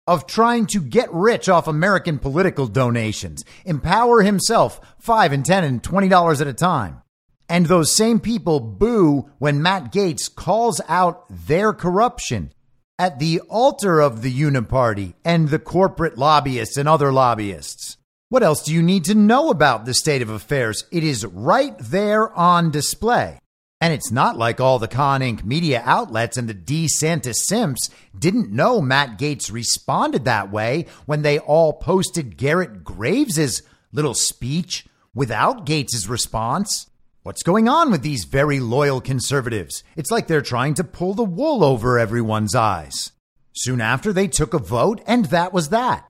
of trying to get rich off American political donations, empower himself five and ten and twenty dollars at a time. And those same people boo when Matt Gaetz calls out their corruption at the altar of the Uniparty and the corporate lobbyists and other lobbyists. What else do you need to know about the state of affairs? It is right there on display. And it's not like all the Con Inc. media outlets and the DeSantis simps didn't know Matt Gaetz responded that way when they all posted Garrett Graves' little speech without Gaetz' response. What's going on with these very loyal conservatives? It's like they're trying to pull the wool over everyone's eyes. Soon after, they took a vote, and that was that.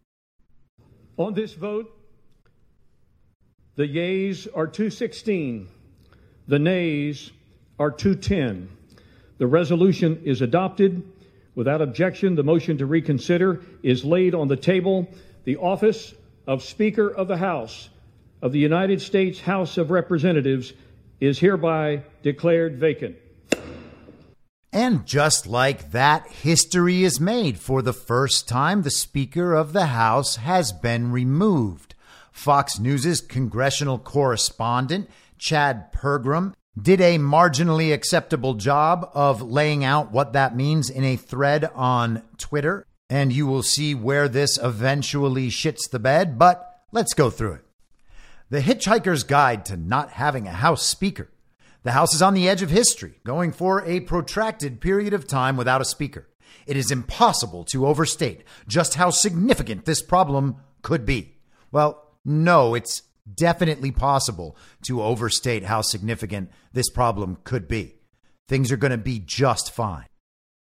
On this vote, the yeas are 216, the nays are 210. The resolution is adopted. Without objection, the motion to reconsider is laid on the table. The office of Speaker of the House of the United States House of Representatives is hereby declared vacant. And just like that, history is made. For the first time, the Speaker of the House has been removed. Fox News' congressional correspondent, Chad Pergram, did a marginally acceptable job of laying out what that means in a thread on Twitter. And you will see where this eventually shits the bed, but let's go through it. The Hitchhiker's Guide to Not Having a House Speaker the House is on the edge of history, going for a protracted period of time without a speaker. It is impossible to overstate just how significant this problem could be. Well, no, it's definitely possible to overstate how significant this problem could be. Things are going to be just fine.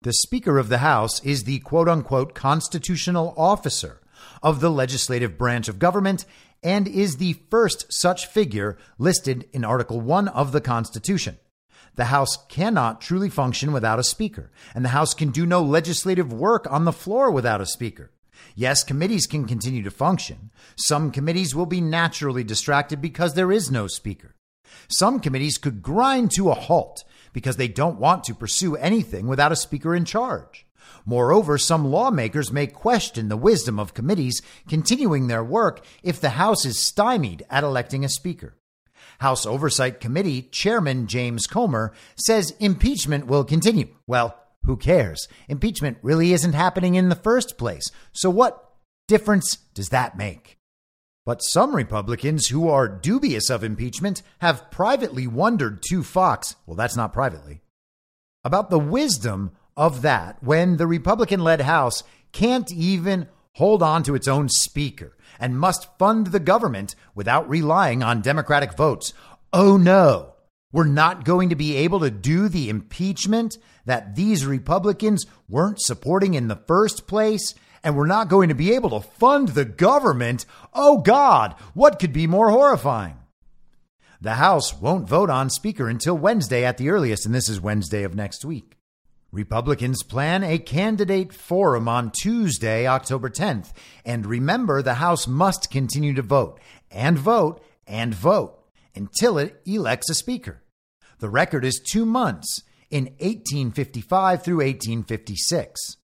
The Speaker of the House is the quote unquote constitutional officer of the legislative branch of government and is the first such figure listed in Article 1 of the Constitution. The House cannot truly function without a speaker, and the House can do no legislative work on the floor without a speaker. Yes, committees can continue to function. Some committees will be naturally distracted because there is no speaker. Some committees could grind to a halt because they don't want to pursue anything without a speaker in charge. Moreover, some lawmakers may question the wisdom of committees continuing their work if the House is stymied at electing a speaker. House Oversight Committee Chairman James Comer says impeachment will continue. Well, who cares? Impeachment really isn't happening in the first place. So, what difference does that make? But some Republicans who are dubious of impeachment have privately wondered to Fox, well, that's not privately, about the wisdom of that when the Republican led House can't even hold on to its own speaker and must fund the government without relying on Democratic votes. Oh no, we're not going to be able to do the impeachment that these Republicans weren't supporting in the first place. And we're not going to be able to fund the government. Oh God, what could be more horrifying? The House won't vote on Speaker until Wednesday at the earliest, and this is Wednesday of next week. Republicans plan a candidate forum on Tuesday, October 10th. And remember, the House must continue to vote and vote and vote until it elects a speaker. The record is two months in 1855 through 1856.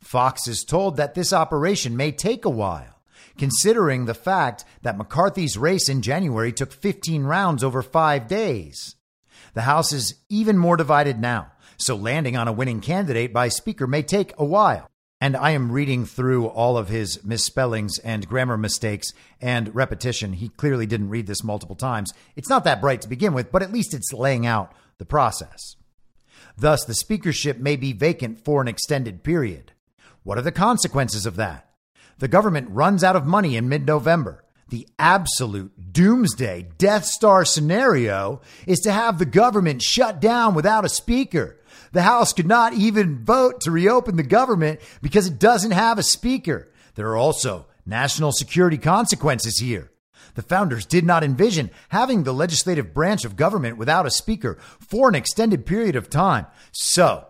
Fox is told that this operation may take a while, considering the fact that McCarthy's race in January took 15 rounds over five days. The House is even more divided now so landing on a winning candidate by speaker may take a while. And I am reading through all of his misspellings and grammar mistakes and repetition. He clearly didn't read this multiple times. It's not that bright to begin with, but at least it's laying out the process. Thus, the speakership may be vacant for an extended period. What are the consequences of that? The government runs out of money in mid November. The absolute doomsday Death Star scenario is to have the government shut down without a speaker. The House could not even vote to reopen the government because it doesn't have a speaker. There are also national security consequences here. The founders did not envision having the legislative branch of government without a speaker for an extended period of time. So,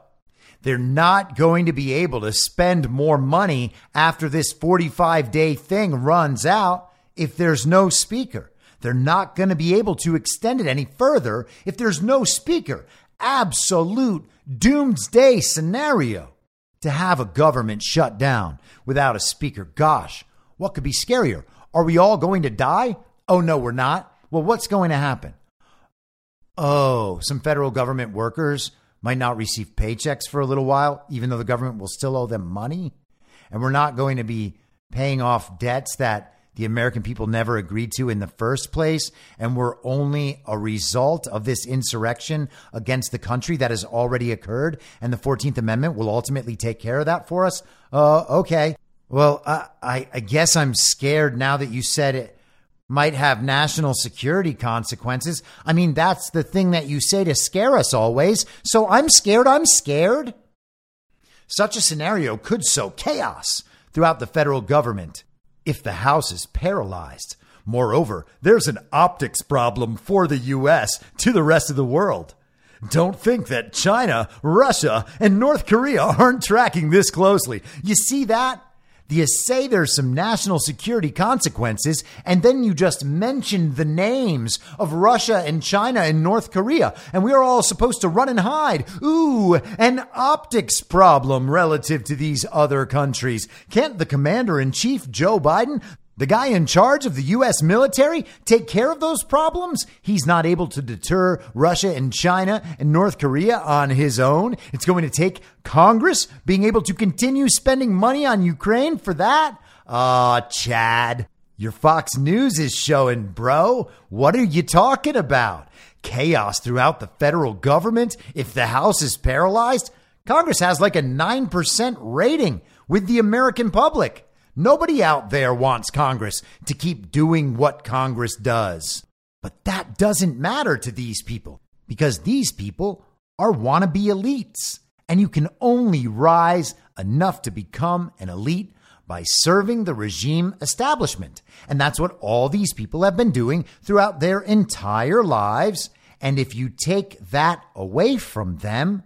they're not going to be able to spend more money after this 45 day thing runs out if there's no speaker. They're not going to be able to extend it any further if there's no speaker. Absolute doomsday scenario to have a government shut down without a speaker. Gosh, what could be scarier? Are we all going to die? Oh, no, we're not. Well, what's going to happen? Oh, some federal government workers might not receive paychecks for a little while, even though the government will still owe them money. And we're not going to be paying off debts that the American people never agreed to in the first place, and were only a result of this insurrection against the country that has already occurred, and the 14th Amendment will ultimately take care of that for us? Uh, okay. Well, I, I, I guess I'm scared now that you said it might have national security consequences. I mean, that's the thing that you say to scare us always. So I'm scared. I'm scared. Such a scenario could sow chaos throughout the federal government if the House is paralyzed. Moreover, there's an optics problem for the U.S. to the rest of the world. Don't think that China, Russia, and North Korea aren't tracking this closely. You see that? You say there's some national security consequences, and then you just mention the names of Russia and China and North Korea, and we're all supposed to run and hide. Ooh, an optics problem relative to these other countries. Can't the commander in chief, Joe Biden, the guy in charge of the U.S. military take care of those problems? He's not able to deter Russia and China and North Korea on his own. It's going to take Congress being able to continue spending money on Ukraine for that? Ah, uh, Chad. Your Fox News is showing, bro. What are you talking about? Chaos throughout the federal government? If the House is paralyzed? Congress has like a 9% rating with the American public. Nobody out there wants Congress to keep doing what Congress does. But that doesn't matter to these people because these people are wannabe elites. And you can only rise enough to become an elite by serving the regime establishment. And that's what all these people have been doing throughout their entire lives. And if you take that away from them,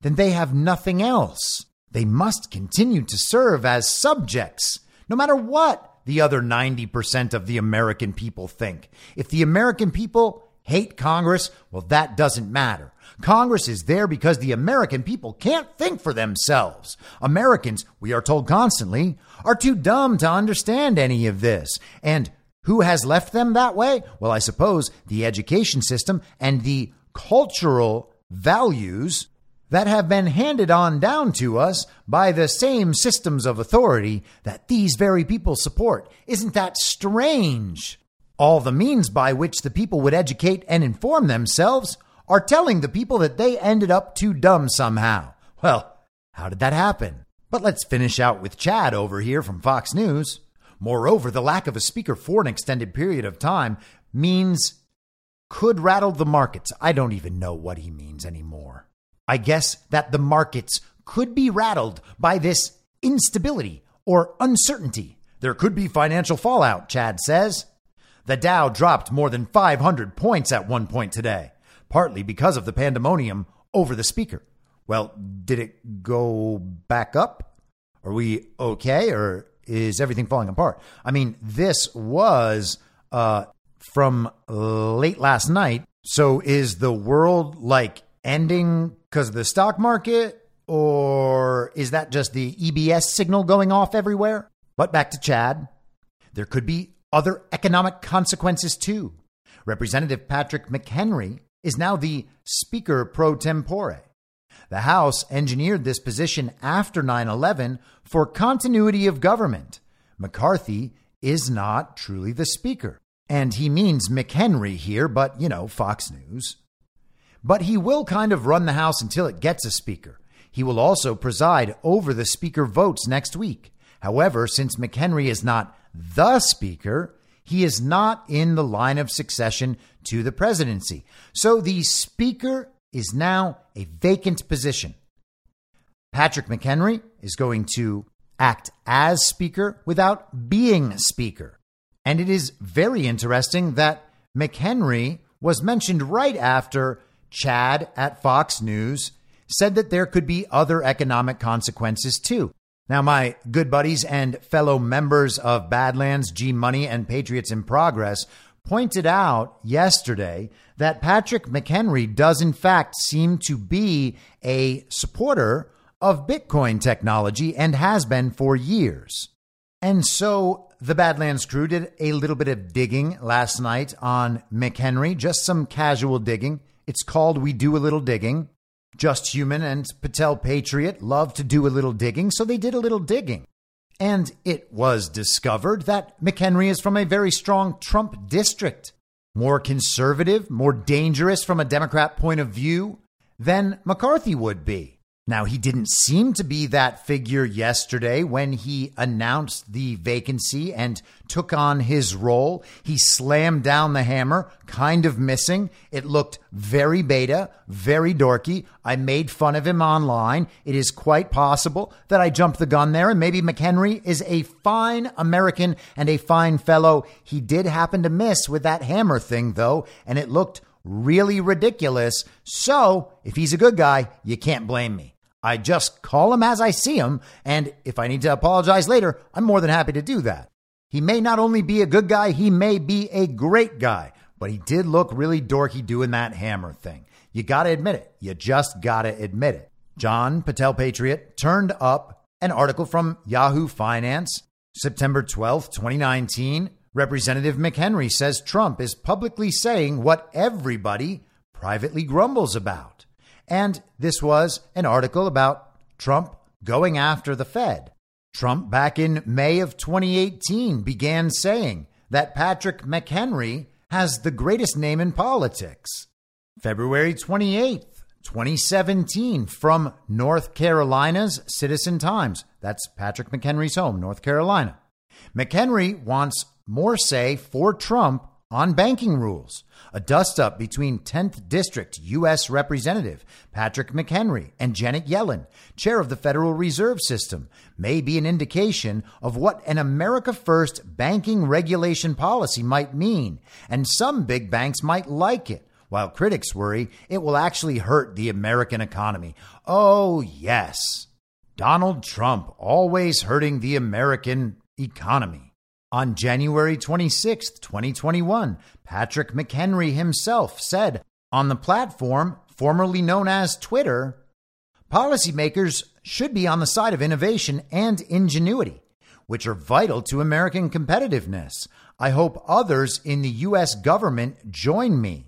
then they have nothing else. They must continue to serve as subjects no matter what the other 90% of the American people think. If the American people hate Congress, well, that doesn't matter. Congress is there because the American people can't think for themselves. Americans, we are told constantly, are too dumb to understand any of this. And who has left them that way? Well, I suppose the education system and the cultural values that have been handed on down to us by the same systems of authority that these very people support. Isn't that strange? All the means by which the people would educate and inform themselves are telling the people that they ended up too dumb somehow. Well, how did that happen? But let's finish out with Chad over here from Fox News. Moreover, the lack of a speaker for an extended period of time means could rattle the markets. I don't even know what he means anymore. I guess that the markets could be rattled by this instability or uncertainty. There could be financial fallout, Chad says. The Dow dropped more than 500 points at one point today, partly because of the pandemonium over the speaker. Well, did it go back up? Are we okay or is everything falling apart? I mean, this was uh, from late last night. So is the world like ending because of the stock market, or is that just the EBS signal going off everywhere? But back to Chad. There could be other economic consequences too. Representative Patrick McHenry is now the Speaker pro tempore. The House engineered this position after 9 11 for continuity of government. McCarthy is not truly the Speaker. And he means McHenry here, but, you know, Fox News. But he will kind of run the House until it gets a Speaker. He will also preside over the Speaker votes next week. However, since McHenry is not the Speaker, he is not in the line of succession to the presidency. So the Speaker is now a vacant position. Patrick McHenry is going to act as Speaker without being Speaker. And it is very interesting that McHenry was mentioned right after Chad at Fox News said that there could be other economic consequences too. Now, my good buddies and fellow members of Badlands, G Money, and Patriots in Progress pointed out yesterday that Patrick McHenry does, in fact, seem to be a supporter of Bitcoin technology and has been for years. And so the Badlands crew did a little bit of digging last night on McHenry, just some casual digging. It's called We Do a Little Digging. Just Human and Patel Patriot love to do a little digging, so they did a little digging. And it was discovered that McHenry is from a very strong Trump district, more conservative, more dangerous from a Democrat point of view than McCarthy would be. Now, he didn't seem to be that figure yesterday when he announced the vacancy and took on his role. He slammed down the hammer, kind of missing. It looked very beta, very dorky. I made fun of him online. It is quite possible that I jumped the gun there, and maybe McHenry is a fine American and a fine fellow. He did happen to miss with that hammer thing, though, and it looked really ridiculous. So, if he's a good guy, you can't blame me. I just call him as I see him, and if I need to apologize later, I'm more than happy to do that. He may not only be a good guy, he may be a great guy, but he did look really dorky doing that hammer thing. You gotta admit it. You just gotta admit it. John Patel Patriot turned up an article from Yahoo Finance, September 12th, 2019. Representative McHenry says Trump is publicly saying what everybody privately grumbles about. And this was an article about Trump going after the Fed. Trump, back in May of 2018, began saying that Patrick McHenry has the greatest name in politics. February 28th, 2017, from North Carolina's Citizen Times. That's Patrick McHenry's home, North Carolina. McHenry wants more say for Trump on banking rules. A dust up between 10th District U.S. Representative Patrick McHenry and Janet Yellen, chair of the Federal Reserve System, may be an indication of what an America First banking regulation policy might mean, and some big banks might like it. While critics worry it will actually hurt the American economy. Oh, yes. Donald Trump always hurting the American economy. On January 26, 2021, Patrick McHenry himself said on the platform formerly known as Twitter policymakers should be on the side of innovation and ingenuity, which are vital to American competitiveness. I hope others in the U.S. government join me.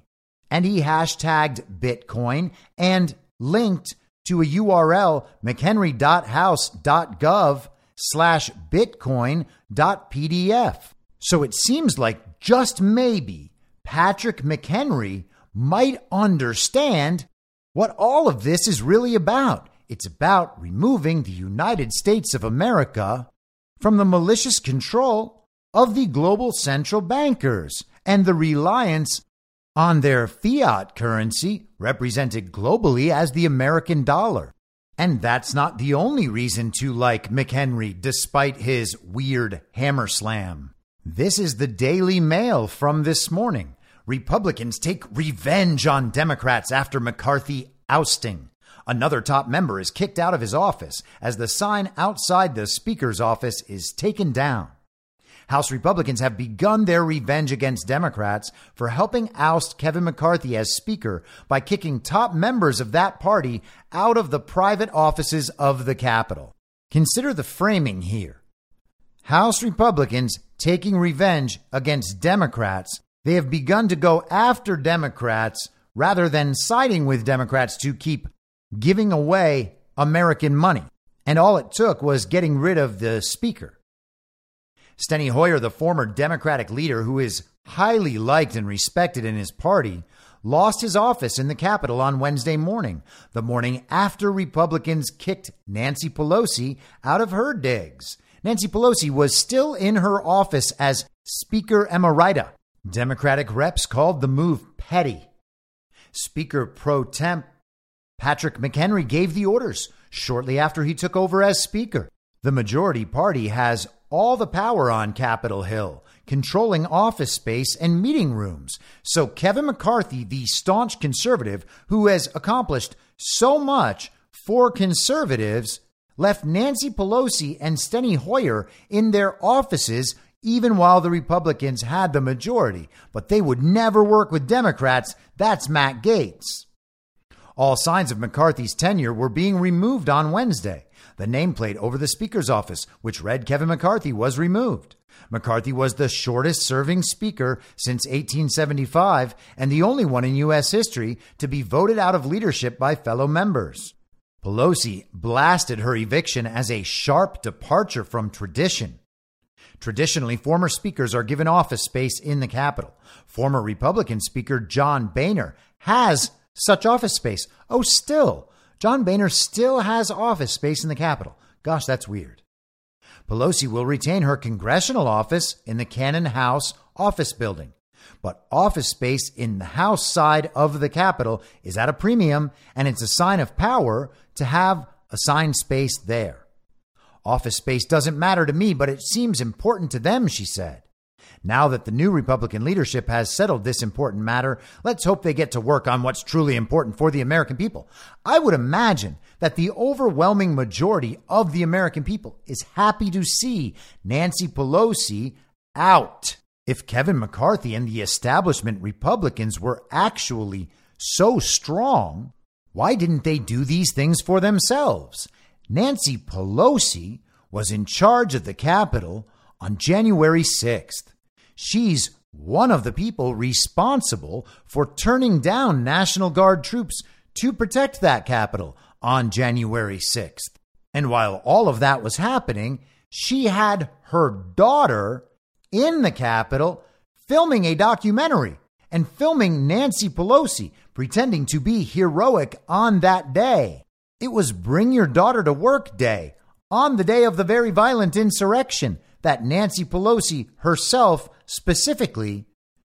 And he hashtagged Bitcoin and linked to a URL, mchenry.house.gov slash bitcoin.pdf. So it seems like just maybe Patrick McHenry might understand what all of this is really about. It's about removing the United States of America from the malicious control of the global central bankers and the reliance on their fiat currency, represented globally as the American dollar. And that's not the only reason to like McHenry, despite his weird hammer slam. This is the Daily Mail from this morning. Republicans take revenge on Democrats after McCarthy ousting. Another top member is kicked out of his office as the sign outside the Speaker's office is taken down. House Republicans have begun their revenge against Democrats for helping oust Kevin McCarthy as Speaker by kicking top members of that party out of the private offices of the Capitol. Consider the framing here. House Republicans taking revenge against Democrats. They have begun to go after Democrats rather than siding with Democrats to keep giving away American money. And all it took was getting rid of the Speaker. Steny Hoyer, the former Democratic leader who is highly liked and respected in his party, lost his office in the Capitol on Wednesday morning, the morning after Republicans kicked Nancy Pelosi out of her digs. Nancy Pelosi was still in her office as Speaker Emerita. Democratic reps called the move petty. Speaker pro temp Patrick McHenry gave the orders shortly after he took over as Speaker. The majority party has all the power on Capitol Hill, controlling office space and meeting rooms. So Kevin McCarthy, the staunch conservative who has accomplished so much for conservatives, left Nancy Pelosi and Steny Hoyer in their offices even while the Republicans had the majority. But they would never work with Democrats. That's Matt Gaetz. All signs of McCarthy's tenure were being removed on Wednesday. The nameplate over the Speaker's office, which read Kevin McCarthy, was removed. McCarthy was the shortest serving Speaker since 1875 and the only one in U.S. history to be voted out of leadership by fellow members. Pelosi blasted her eviction as a sharp departure from tradition. Traditionally, former speakers are given office space in the Capitol. Former Republican Speaker John Boehner has such office space. Oh, still, John Boehner still has office space in the Capitol. Gosh, that's weird. Pelosi will retain her congressional office in the Cannon House office building. But office space in the House side of the Capitol is at a premium, and it's a sign of power to have assigned space there. Office space doesn't matter to me, but it seems important to them, she said. Now that the new Republican leadership has settled this important matter, let's hope they get to work on what's truly important for the American people. I would imagine that the overwhelming majority of the American people is happy to see Nancy Pelosi out. If Kevin McCarthy and the establishment Republicans were actually so strong, why didn't they do these things for themselves? Nancy Pelosi was in charge of the Capitol on January 6th. She's one of the people responsible for turning down National Guard troops to protect that capital on January 6th. And while all of that was happening, she had her daughter in the Capitol filming a documentary and filming Nancy Pelosi pretending to be heroic on that day. It was Bring Your Daughter to Work Day on the day of the very violent insurrection that Nancy Pelosi herself specifically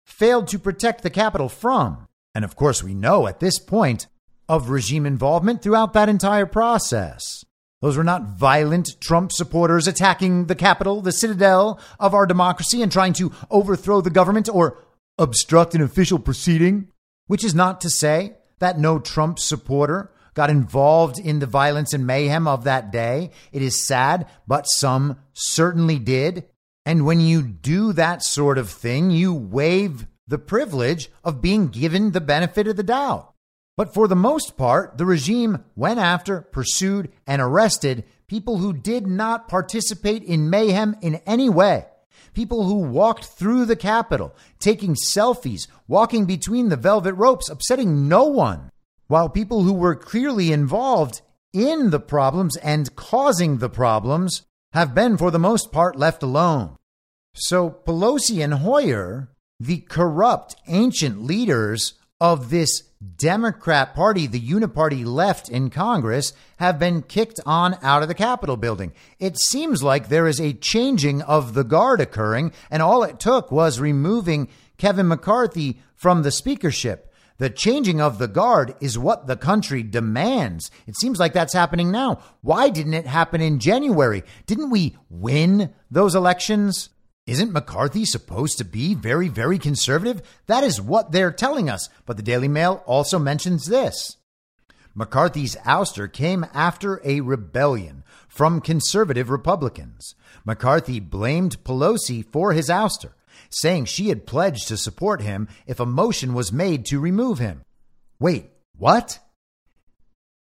failed to protect the Capitol from. And of course, we know at this point of regime involvement throughout that entire process. Those were not violent Trump supporters attacking the Capitol, the citadel of our democracy, and trying to overthrow the government or obstruct an official proceeding, which is not to say that no Trump supporter got involved in the violence and mayhem of that day. It is sad, but some certainly did. And when you do that sort of thing, you waive the privilege of being given the benefit of the doubt. But for the most part, the regime went after, pursued, and arrested people who did not participate in mayhem in any way. People who walked through the Capitol, taking selfies, walking between the velvet ropes, upsetting no one while people who were clearly involved in the problems and causing the problems have been, for the most part, left alone. So Pelosi and Hoyer, the corrupt ancient leaders of this Democrat Party, the uniparty left in Congress, have been kicked on out of the Capitol building. It seems like there is a changing of the guard occurring, and all it took was removing Kevin McCarthy from the speakership. The changing of the guard is what the country demands. It seems like that's happening now. Why didn't it happen in January? Didn't we win those elections? Isn't McCarthy supposed to be very, very conservative? That is what they're telling us. But the Daily Mail also mentions this. McCarthy's ouster came after a rebellion from conservative Republicans. McCarthy blamed Pelosi for his ouster saying she had pledged to support him if a motion was made to remove him. Wait, what?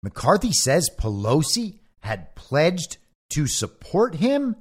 McCarthy says Pelosi had pledged to support him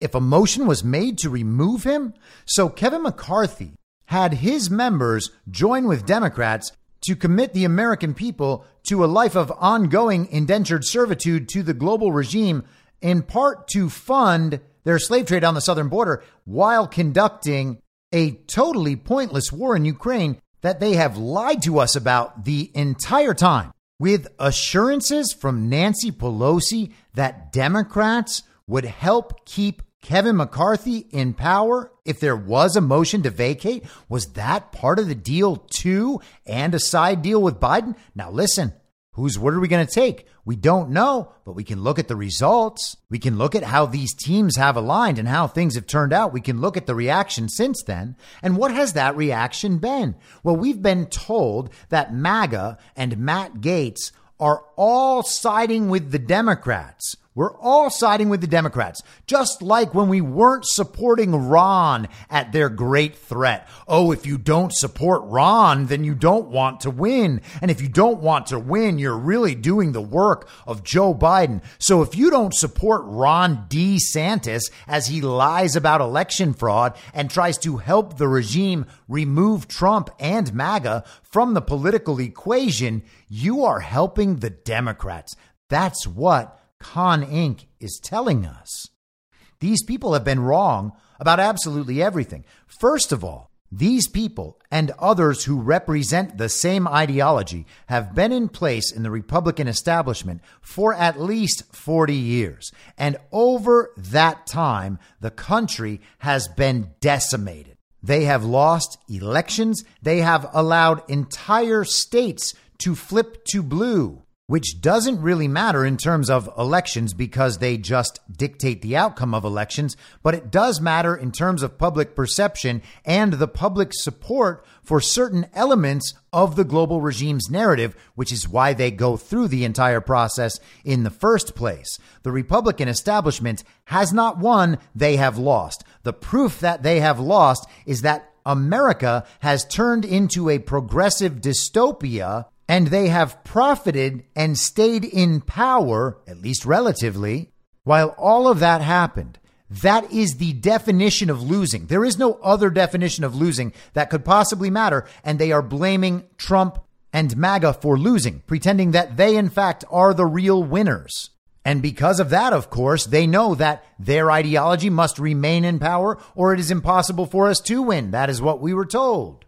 if a motion was made to remove him? So Kevin McCarthy had his members join with Democrats to commit the American people to a life of ongoing indentured servitude to the global regime, in part to fund their slave trade on the southern border while conducting a totally pointless war in Ukraine that they have lied to us about the entire time with assurances from Nancy Pelosi that Democrats would help keep Kevin McCarthy in power if there was a motion to vacate? Was that part of the deal too and a side deal with Biden? Now listen, Whose word are we going to take? We don't know, but we can look at the results. We can look at how these teams have aligned and how things have turned out. We can look at the reaction since then. And what has that reaction been? Well, we've been told that MAGA and Matt Gaetz are all siding with the Democrats. We're all siding with the Democrats, just like when we weren't supporting Ron at their great threat. Oh, if you don't support Ron, then you don't want to win. And if you don't want to win, you're really doing the work of Joe Biden. So if you don't support Ron DeSantis as he lies about election fraud and tries to help the regime remove Trump and MAGA from the political equation, you are helping the Democrats. That's what Con Inc. is telling us. These people have been wrong about absolutely everything. First of all, These people and others who represent the same ideology have been in place in the Republican establishment for at least 40 years. And over that time, the country has been decimated. They have lost elections. They have allowed entire states to flip to blue which doesn't really matter in terms of elections because they just dictate the outcome of elections, but it does matter in terms of public perception and the public support for certain elements of the global regime's narrative, which is why they go through the entire process in the first place. The Republican establishment has not won, they have lost. The proof that they have lost is that America has turned into a progressive dystopia and they have profited and stayed in power, at least relatively, while all of that happened. That is the definition of losing. There is no other definition of losing that could possibly matter. And they are blaming Trump and MAGA for losing, pretending that they, in fact, are the real winners. And because of that, of course, they know that their ideology must remain in power or it is impossible for us to win. That is what we were told.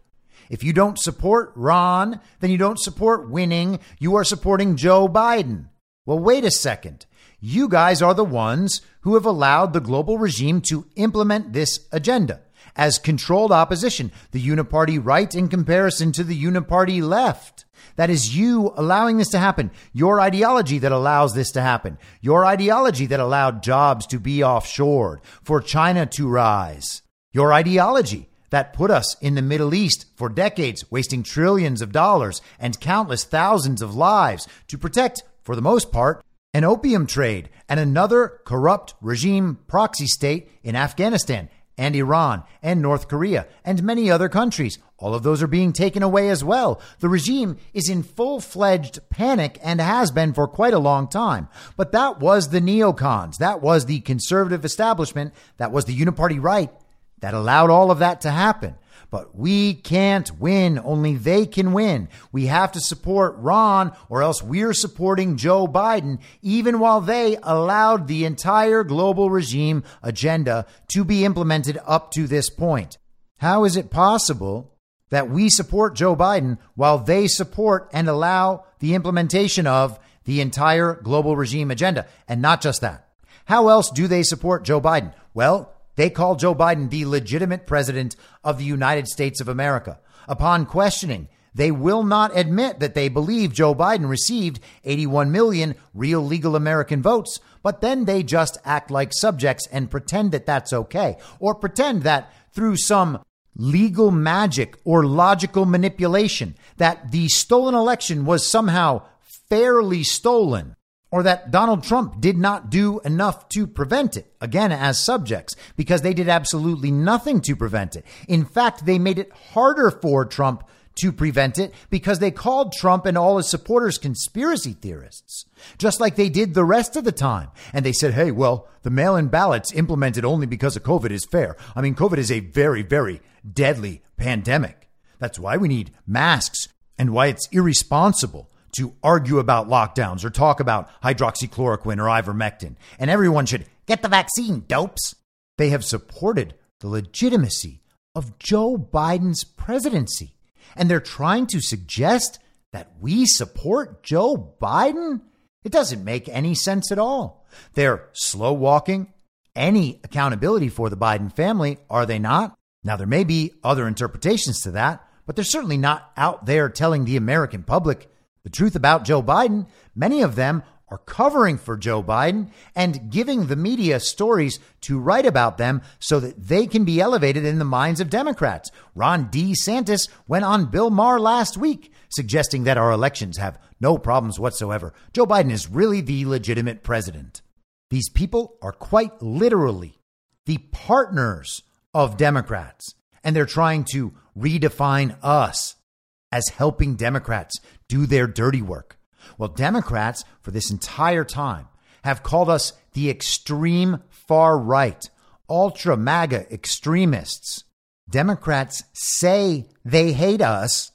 If you don't support Ron, then you don't support winning. You are supporting Joe Biden. Well, wait a second. You guys are the ones who have allowed the global regime to implement this agenda as controlled opposition, the uniparty right in comparison to the uniparty left. That is you allowing this to happen. Your ideology that allows this to happen. Your ideology that allowed jobs to be offshored, for China to rise. Your ideology that put us in the Middle East for decades, wasting trillions of dollars and countless thousands of lives to protect, for the most part, an opium trade and another corrupt regime proxy state in Afghanistan and Iran and North Korea and many other countries. All of those are being taken away as well. The regime is in full fledged panic and has been for quite a long time. But that was the neocons. That was the conservative establishment. That was the uniparty right that allowed all of that to happen. But we can't win. Only they can win. We have to support Ron or else we're supporting Joe Biden, even while they allowed the entire global regime agenda to be implemented up to this point. How is it possible that we support Joe Biden while they support and allow the implementation of the entire global regime agenda? And not just that. How else do they support Joe Biden? Well, they call Joe Biden the legitimate president of the United States of America. Upon questioning, they will not admit that they believe Joe Biden received 81 million real legal American votes, but then they just act like subjects and pretend that that's okay, or pretend that through some legal magic or logical manipulation that the stolen election was somehow fairly stolen or that Donald Trump did not do enough to prevent it, again, as subjects, because they did absolutely nothing to prevent it. In fact, they made it harder for Trump to prevent it because they called Trump and all his supporters conspiracy theorists, just like they did the rest of the time. And they said, hey, well, the mail in ballots implemented only because of COVID is fair. I mean, COVID is a very, very deadly pandemic. That's why we need masks and why it's irresponsible to argue about lockdowns or talk about hydroxychloroquine or ivermectin. And everyone should get the vaccine, dopes. They have supported the legitimacy of Joe Biden's presidency. And they're trying to suggest that we support Joe Biden? It doesn't make any sense at all. They're slow walking any accountability for the Biden family, are they not? Now, there may be other interpretations to that, but they're certainly not out there telling the American public the truth about Joe Biden, many of them are covering for Joe Biden and giving the media stories to write about them so that they can be elevated in the minds of Democrats. Ron DeSantis went on Bill Maher last week suggesting that our elections have no problems whatsoever. Joe Biden is really the legitimate president. These people are quite literally the partners of Democrats, and they're trying to redefine us as helping Democrats do their dirty work. Well, Democrats, for this entire time, have called us the extreme far right, ultra MAGA extremists. Democrats say they hate us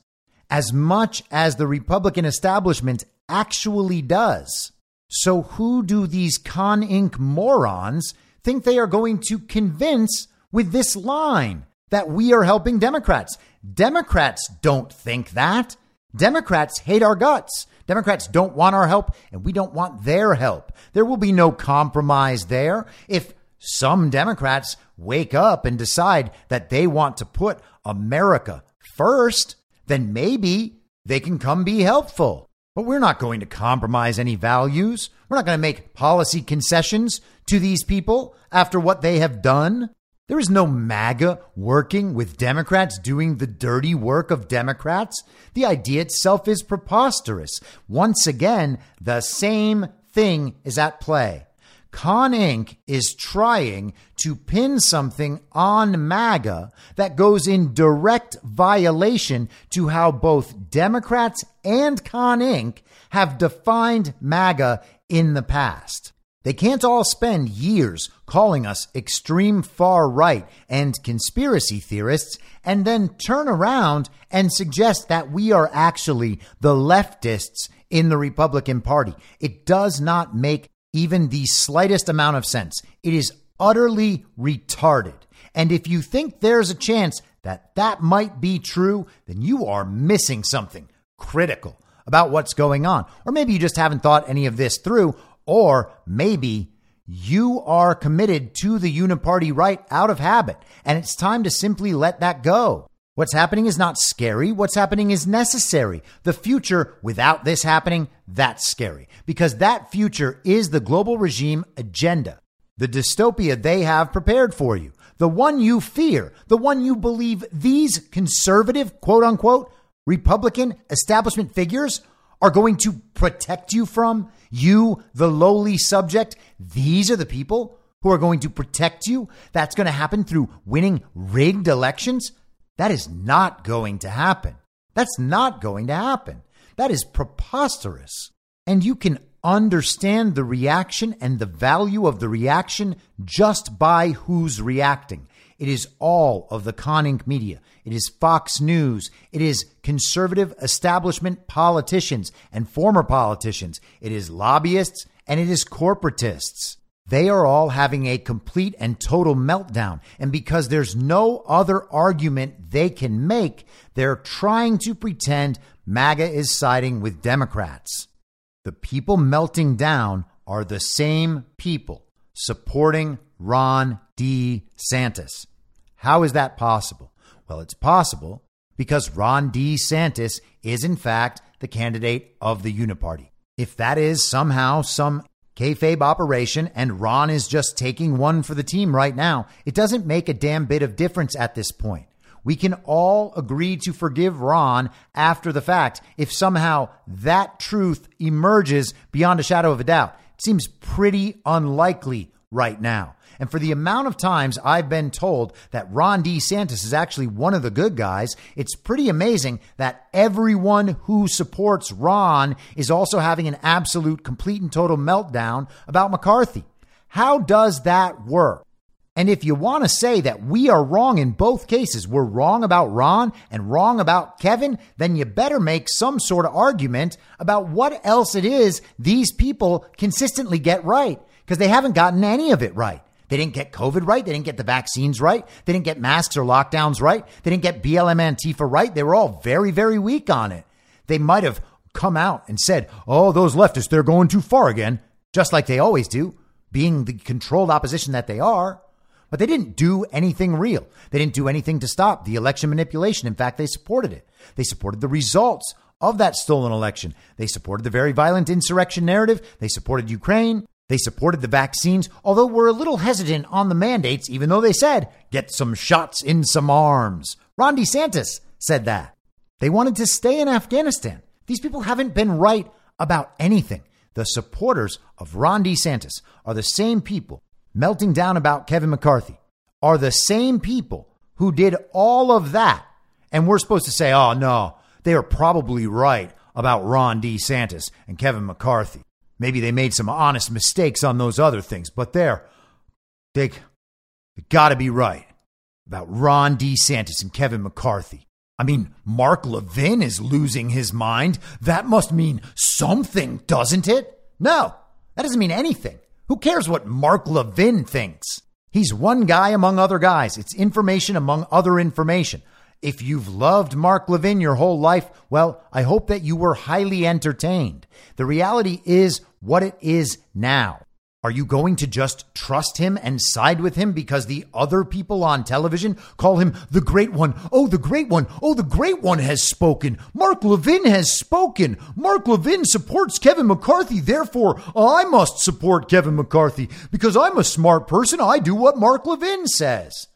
as much as the Republican establishment actually does. So, who do these Con Inc. morons think they are going to convince with this line? that we are helping Democrats. Democrats don't think that. Democrats hate our guts. Democrats don't want our help, and we don't want their help. There will be no compromise there. If some Democrats wake up and decide that they want to put America first, then maybe they can come be helpful. But we're not going to compromise any values. We're not going to make policy concessions to these people after what they have done. There is no MAGA working with Democrats doing the dirty work of Democrats. The idea itself is preposterous. Once again, the same thing is at play. Con Inc. is trying to pin something on MAGA that goes in direct violation to how both Democrats and Con Inc. have defined MAGA in the past. They can't all spend years calling us extreme far right and conspiracy theorists and then turn around and suggest that we are actually the leftists in the Republican Party. It does not make even the slightest amount of sense. It is utterly retarded. And if you think there's a chance that that might be true, then you are missing something critical about what's going on. Or maybe you just haven't thought any of this through, or maybe you are committed to the uniparty right out of habit, and it's time to simply let that go. What's happening is not scary. What's happening is necessary. The future without this happening, that's scary because that future is the global regime agenda, the dystopia they have prepared for you, the one you fear, the one you believe these conservative, quote unquote, Republican establishment figures are going to protect you from? You, the lowly subject, these are the people who are going to protect you? That's going to happen through winning rigged elections? That is not going to happen. That's not going to happen. That is preposterous. And you can understand the reaction and the value of the reaction just by who's reacting. It is all of the Con Inc. media. It is Fox News. It is conservative establishment politicians and former politicians. It is lobbyists and it is corporatists. They are all having a complete and total meltdown. And because there's no other argument they can make, they're trying to pretend MAGA is siding with Democrats. The people melting down are the same people supporting Ron DeSantis. How is that possible? Well, it's possible because Ron DeSantis is, in fact, the candidate of the Uniparty. If that is somehow some kayfabe operation and Ron is just taking one for the team right now, it doesn't make a damn bit of difference at this point. We can all agree to forgive Ron after the fact if somehow that truth emerges beyond a shadow of a doubt. It seems pretty unlikely right now. And for the amount of times I've been told that Ron DeSantis is actually one of the good guys, it's pretty amazing that everyone who supports Ron is also having an absolute, complete, and total meltdown about McCarthy. How does that work? And if you want to say that we are wrong in both cases, we're wrong about Ron and wrong about Kevin, then you better make some sort of argument about what else it is these people consistently get right because they haven't gotten any of it right. They didn't get COVID right. They didn't get the vaccines right. They didn't get masks or lockdowns right. They didn't get BLM Antifa right. They were all very, very weak on it. They might have come out and said, oh, those leftists, they're going too far again, just like they always do, being the controlled opposition that they are. But they didn't do anything real. They didn't do anything to stop the election manipulation. In fact, they supported it. They supported the results of that stolen election. They supported the very violent insurrection narrative. They supported Ukraine. They supported the vaccines, although were a little hesitant on the mandates, even though they said, get some shots in some arms. Ron DeSantis said that. They wanted to stay in Afghanistan. These people haven't been right about anything. The supporters of Ron DeSantis are the same people melting down about Kevin McCarthy, are the same people who did all of that. And we're supposed to say, oh, no, they are probably right about Ron DeSantis and Kevin McCarthy. Maybe they made some honest mistakes on those other things, but they're, they, they got to be right about Ron DeSantis and Kevin McCarthy. I mean, Mark Levin is losing his mind. That must mean something, doesn't it? No, that doesn't mean anything. Who cares what Mark Levin thinks? He's one guy among other guys. It's information among other information. If you've loved Mark Levin your whole life, well, I hope that you were highly entertained. The reality is what it is now. Are you going to just trust him and side with him because the other people on television call him the great one? Oh, the great one. Oh, the great one has spoken. Mark Levin has spoken. Mark Levin supports Kevin McCarthy. Therefore, I must support Kevin McCarthy because I'm a smart person. I do what Mark Levin says.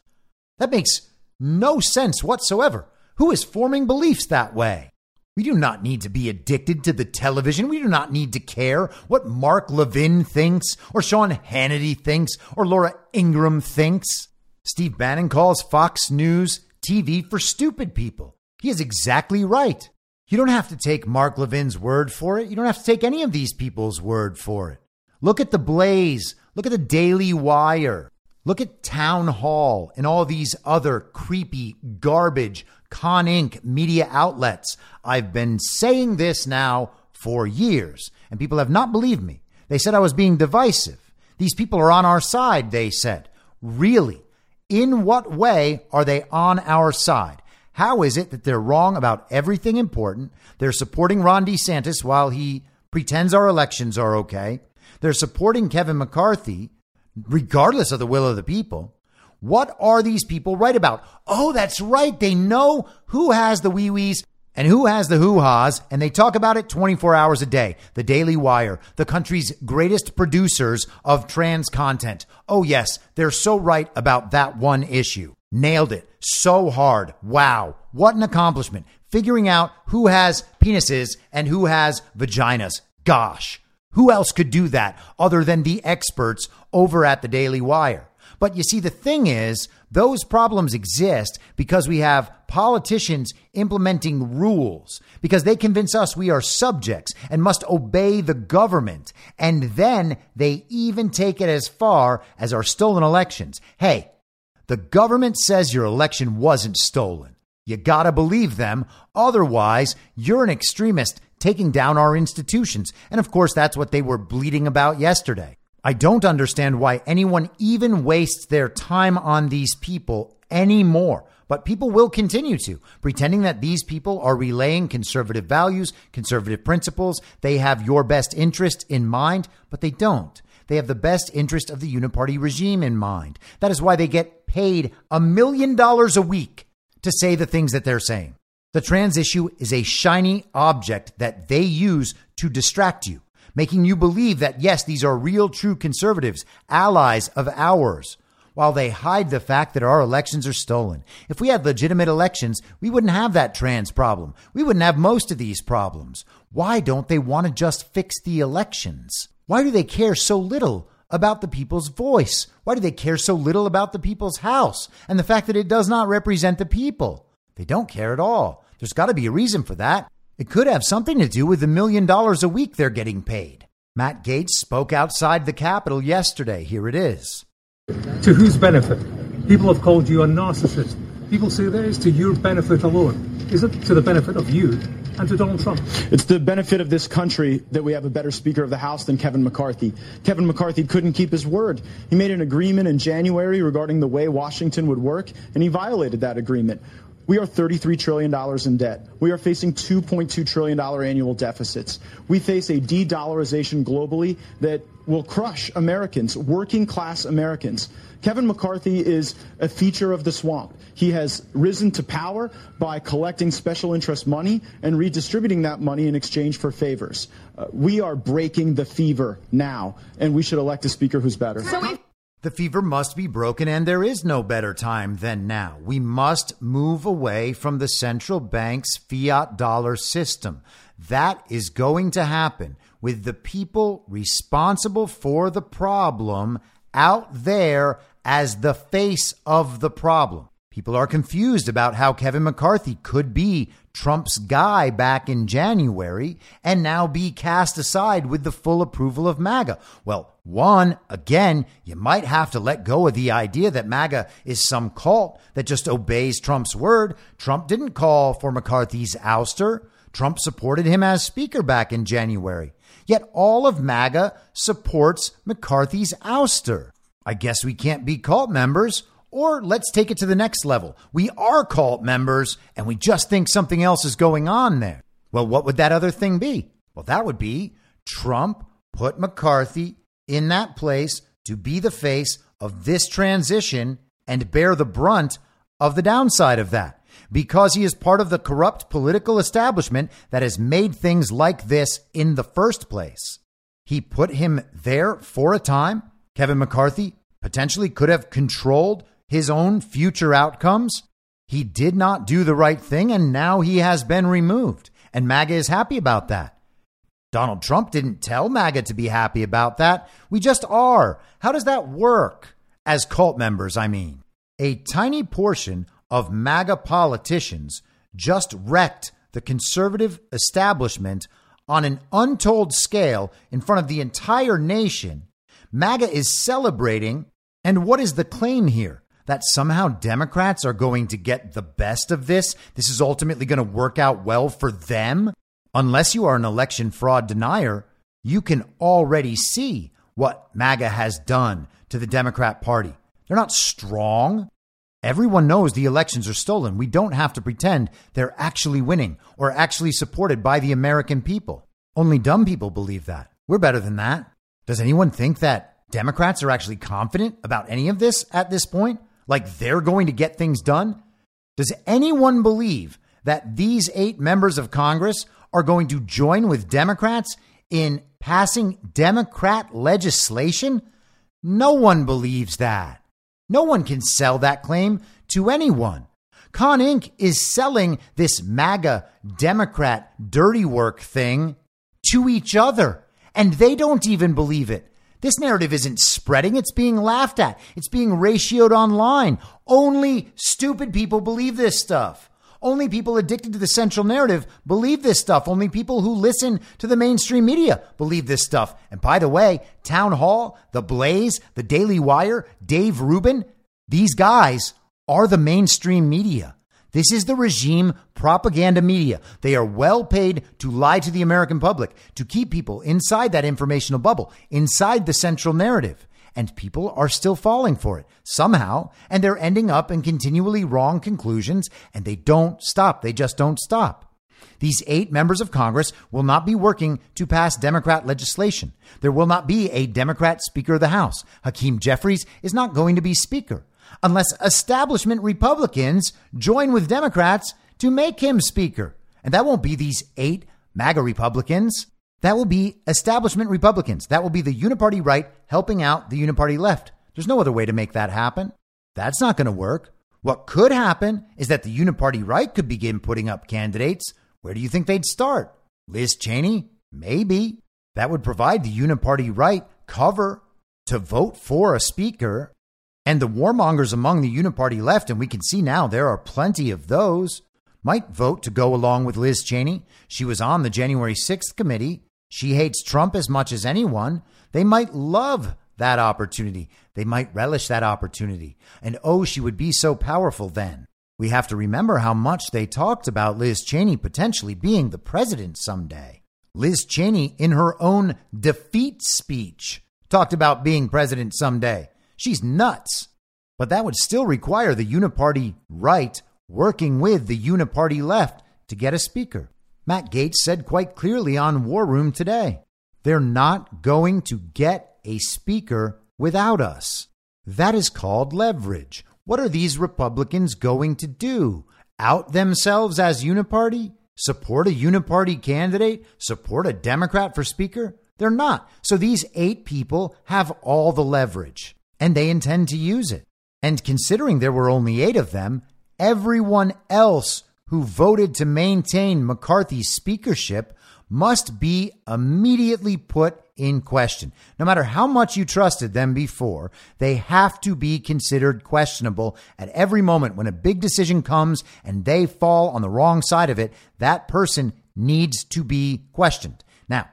That makes no sense whatsoever. Who is forming beliefs that way? We do not need to be addicted to the television. We do not need to care what Mark Levin thinks, or Sean Hannity thinks, or Laura Ingraham thinks. Steve Bannon calls Fox News TV for stupid people. He is exactly right. You don't have to take Mark Levin's word for it. You don't have to take any of these people's word for it. Look at The Blaze. Look at The Daily Wire. Look at Town Hall and all these other creepy, garbage, Con Inc. media outlets. I've been saying this now for years, and people have not believed me. They said I was being divisive. These people are on our side, they said. Really? In what way are they on our side? How is it that they're wrong about everything important? They're supporting Ron DeSantis while he pretends our elections are okay. They're supporting Kevin McCarthy regardless of the will of the people. What are these people right about? Oh, that's right. They know who has the wee wees and who has the hoo ha's, and they talk about it 24 hours a day. The Daily Wire, the country's greatest producers of trans content. Oh, yes, they're so right about that one issue. Nailed it so hard. Wow. What an accomplishment. Figuring out who has penises and who has vaginas. Gosh. Who else could do that other than the experts over at the Daily Wire? But you see, the thing is, those problems exist because we have politicians implementing rules, because they convince us we are subjects and must obey the government. And then they even take it as far as our stolen elections. Hey, the government says your election wasn't stolen. You gotta believe them. Otherwise, you're an extremist taking down our institutions. And of course, that's what they were bleeding about yesterday. I don't understand why anyone even wastes their time on these people anymore. But people will continue to, pretending that these people are relaying conservative values, conservative principles. They have your best interest in mind, but they don't. They have the best interest of the uniparty regime in mind. That is why they get paid a million dollars a week to say the things that they're saying. The trans issue is a shiny object that they use to distract you making you believe that, yes, these are real, true conservatives, allies of ours, while they hide the fact that our elections are stolen. If we had legitimate elections, we wouldn't have that trans problem. We wouldn't have most of these problems. Why don't they want to just fix the elections? Why do they care so little about the people's voice? Why do they care so little about the people's house and the fact that it does not represent the people? They don't care at all. There's got to be a reason for that. It could have something to do with the million dollars a week they're getting paid. Matt Gaetz spoke outside the Capitol yesterday. Here it is. To whose benefit? People have called you a narcissist. People say that is to your benefit alone. Is it to the benefit of you and to Donald Trump? It's the benefit of this country that we have a better Speaker of the House than Kevin McCarthy. Kevin McCarthy couldn't keep his word. He made an agreement in January regarding the way Washington would work, and he violated that agreement. We are $33 trillion in debt. We are facing $2.2 trillion annual deficits. We face a de dollarization globally that will crush Americans, working class Americans. Kevin McCarthy is a feature of the swamp. He has risen to power by collecting special interest money and redistributing that money in exchange for favors. Uh, we are breaking the fever now, and we should elect a speaker who's better. So the fever must be broken, and there is no better time than now. We must move away from the central bank's fiat dollar system. That is going to happen with the people responsible for the problem out there as the face of the problem. People are confused about how Kevin McCarthy could be Trump's guy back in January and now be cast aside with the full approval of MAGA. Well, one, again, you might have to let go of the idea that MAGA is some cult that just obeys Trump's word. Trump didn't call for McCarthy's ouster. Trump supported him as Speaker back in January. Yet all of MAGA supports McCarthy's ouster. I guess we can't be cult members. Or let's take it to the next level. We are cult members and we just think something else is going on there. Well, what would that other thing be? Well, that would be Trump put McCarthy in that place to be the face of this transition and bear the brunt of the downside of that because he is part of the corrupt political establishment that has made things like this in the first place. He put him there for a time. Kevin McCarthy potentially could have controlled his own future outcomes. He did not do the right thing, and now he has been removed. And MAGA is happy about that. Donald Trump didn't tell MAGA to be happy about that. We just are. How does that work? As cult members, I mean. A tiny portion of MAGA politicians just wrecked the conservative establishment on an untold scale in front of the entire nation. MAGA is celebrating. And what is the claim here? That somehow Democrats are going to get the best of this? This is ultimately going to work out well for them? Unless you are an election fraud denier, you can already see what MAGA has done to the Democrat Party. They're not strong. Everyone knows the elections are stolen. We don't have to pretend they're actually winning or actually supported by the American people. Only dumb people believe that. We're better than that. Does anyone think that Democrats are actually confident about any of this at this point? Like they're going to get things done? Does anyone believe that these eight members of Congress are going to join with Democrats in passing Democrat legislation? No one believes that. No one can sell that claim to anyone. Con Inc. is selling this MAGA Democrat dirty work thing to each other, and they don't even believe it. This narrative isn't spreading, it's being laughed at, it's being ratioed online. Only stupid people believe this stuff. Only people addicted to the central narrative believe this stuff. Only people who listen to the mainstream media believe this stuff. And by the way, Town Hall, The Blaze, The Daily Wire, Dave Rubin, these guys are the mainstream media. This is the regime propaganda media. They are well paid to lie to the American public, to keep people inside that informational bubble, inside the central narrative and people are still falling for it somehow, and they're ending up in continually wrong conclusions, and they don't stop. They just don't stop. These eight members of Congress will not be working to pass Democrat legislation. There will not be a Democrat Speaker of the House. Hakeem Jeffries is not going to be Speaker unless establishment Republicans join with Democrats to make him Speaker. And that won't be these eight MAGA Republicans. That will be establishment Republicans. That will be the uniparty right helping out the uniparty left. There's no other way to make that happen. That's not going to work. What could happen is that the uniparty right could begin putting up candidates. Where do you think they'd start? Liz Cheney? Maybe. That would provide the uniparty right cover to vote for a speaker. And the warmongers among the uniparty left, and we can see now there are plenty of those, might vote to go along with Liz Cheney. She was on the January 6th committee. She hates Trump as much as anyone. They might love that opportunity. They might relish that opportunity. And oh, she would be so powerful then. We have to remember how much they talked about Liz Cheney potentially being the president someday. Liz Cheney, in her own defeat speech, talked about being president someday. She's nuts. But that would still require the uniparty right working with the uniparty left to get a speaker. Matt Gaetz said quite clearly on War Room today they're not going to get a speaker without us. That is called leverage. What are these Republicans going to do? Out themselves as uniparty? Support a uniparty candidate? Support a Democrat for speaker? They're not. So these eight people have all the leverage and they intend to use it. And considering there were only eight of them, everyone else who voted to maintain McCarthy's speakership must be immediately put in question. No matter how much you trusted them before, they have to be considered questionable at every moment when a big decision comes and they fall on the wrong side of it. That person needs to be questioned. Now,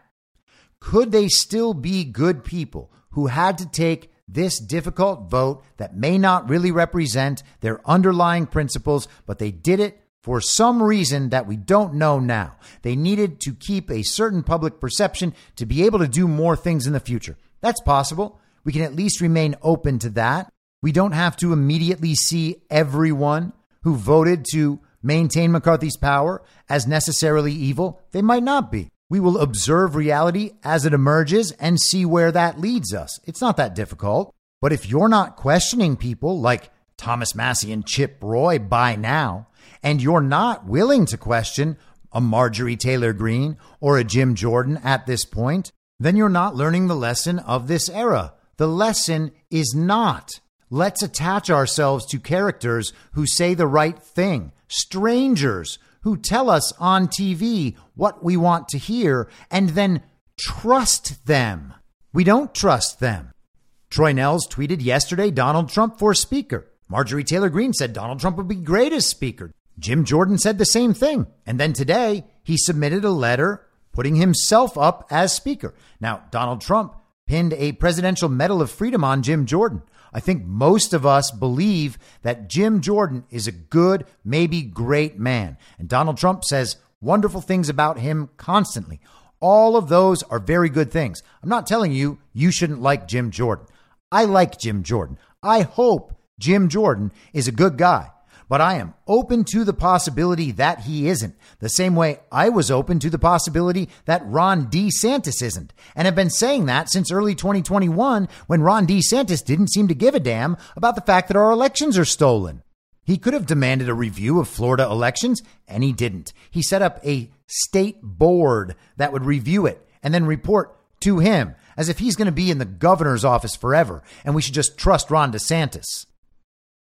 could they still be good people who had to take this difficult vote that may not really represent their underlying principles, but they did it for some reason that we don't know now. They needed to keep a certain public perception to be able to do more things in the future. That's possible. we can at least remain open to that. We don't have to immediately see everyone who voted to maintain McCarthy's power as necessarily evil. They might not be. We will observe reality as it emerges and see where that leads us. It's not that difficult. But if you're not questioning people like Thomas Massie and Chip Roy by now, and you're not willing to question a Marjorie Taylor Greene or a Jim Jordan at this point, then you're not learning the lesson of this era. The lesson is not let's attach ourselves to characters who say the right thing, strangers who tell us on TV what we want to hear, and then trust them. We don't trust them. Troy Nehls tweeted yesterday Donald Trump for Speaker. Marjorie Taylor Greene said Donald Trump would be great as Speaker. Jim Jordan said the same thing. And then today, he submitted a letter putting himself up as Speaker. Now, Donald Trump pinned a Presidential Medal of Freedom on Jim Jordan. I think most of us believe that Jim Jordan is a good, maybe great man. And Donald Trump says wonderful things about him constantly. All of those are very good things. I'm not telling you you shouldn't like Jim Jordan. I like Jim Jordan. I hope Jim Jordan is a good guy but I am open to the possibility that he isn't, the same way I was open to the possibility that Ron DeSantis isn't, and have been saying that since early 2021 when Ron DeSantis didn't seem to give a damn about the fact that our elections are stolen. He could have demanded a review of Florida elections, and he didn't. He set up a state board that would review it and then report to him as if he's going to be in the governor's office forever, and we should just trust Ron DeSantis.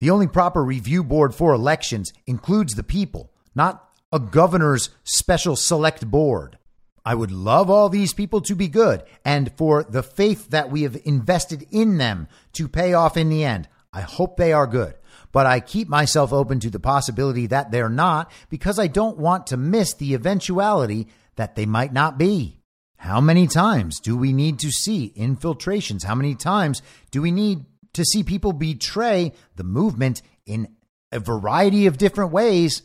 The only proper review board for elections includes the people, not a governor's special select board. I would love all these people to be good and for the faith that we have invested in them to pay off in the end. I hope they are good. But I keep myself open to the possibility that they're not because I don't want to miss the eventuality that they might not be. How many times do we need to see infiltrations? How many times do we need to see people betray the movement in a variety of different ways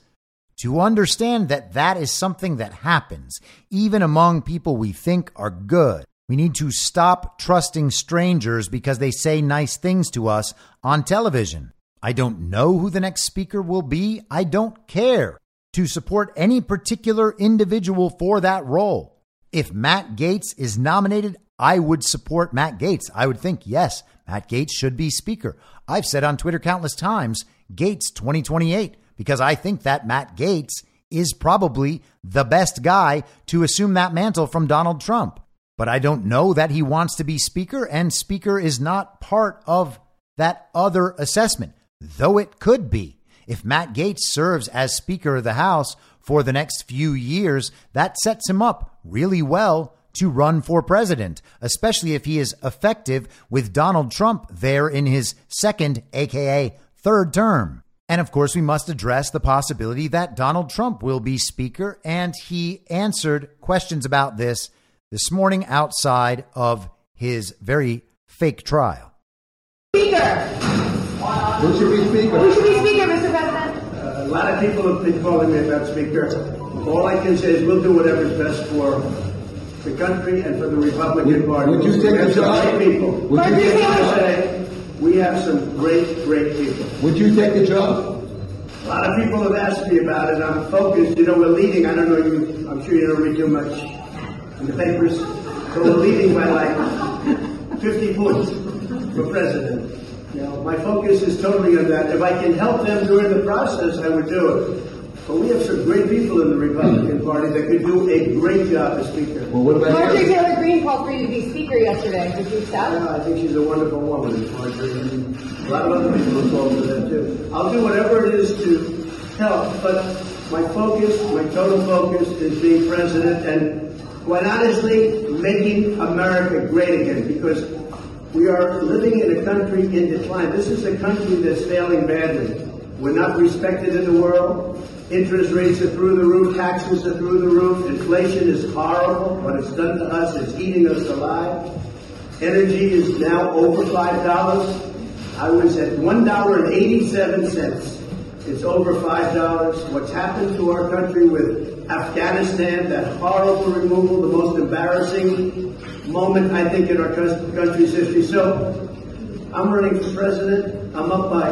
to understand that that is something that happens, even among people we think are good. We need to stop trusting strangers because they say nice things to us on television. I don't know who the next speaker will be. I don't care to support any particular individual for that role. If Matt Gaetz is nominated, I would support Matt Gaetz. I would think, yes, Matt Gaetz should be Speaker. I've said on Twitter countless times, Gaetz 2028, because I think that Matt Gaetz is probably the best guy to assume that mantle from Donald Trump. But I don't know that he wants to be Speaker, and Speaker is not part of that other assessment, though it could be. If Matt Gaetz serves as Speaker of the House for the next few years, that sets him up really well to run for president, especially if he is effective with Donald Trump there in his second, aka third term. And of course, we must address the possibility that Donald Trump will be Speaker, and he answered questions about this this morning outside of his very fake trial. Speaker! Who should be Speaker? Who should be Speaker, Mr. President? Uh, a lot of people have been calling me about Speaker. All I can say is we'll do whatever's best for the country and for the Republican Party. Would you take the job? People. Would you take the say we have some great, great people. Would you take the job? A lot of people have asked me about it. I'm focused. You know, we're leading. I don't know you. I'm sure you don't read too much in the papers, but we're leading by like 50 points for president. You know, my focus is totally on that. If I can help them during the process, I would do it. But we have some great people in the Republican hmm. Party that could do a great job as Speaker. Well, what about Marjorie Taylor Greene called for you to be Speaker yesterday. Did you accept? Yeah, I think she's a wonderful woman, Marjorie. And a lot of other people have called for that too. I'll do whatever it is to help, but my focus, my total focus is being president and quite honestly, making America great again because we are living in a country in decline. This is a country that's failing badly. We're not respected in the world. Interest rates are through the roof, taxes are through the roof, inflation is horrible. What it's done to us is eating us alive. Energy is now over $5. I was at $1.87 It's over $5. What's happened to our country with Afghanistan, that horrible removal, the most embarrassing moment, I think, in our country's history. So I'm running for president. I'm up by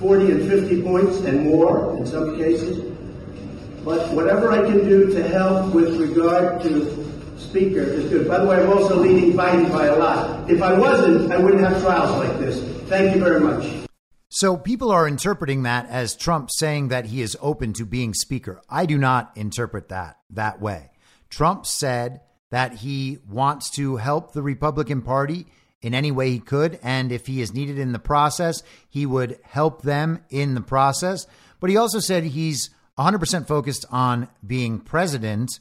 40 and 50 points and more in some cases. But whatever I can do to help with regard to Speaker is good. By the way, I'm also leading Biden by a lot. If I wasn't, I wouldn't have trials like this. Thank you very much. So people are interpreting that as Trump saying that he is open to being speaker. I do not interpret that that way. Trump said that he wants to help the Republican Party in any way he could and if he is needed in the process, he would help them in the process. But he also said he's 100% focused on being president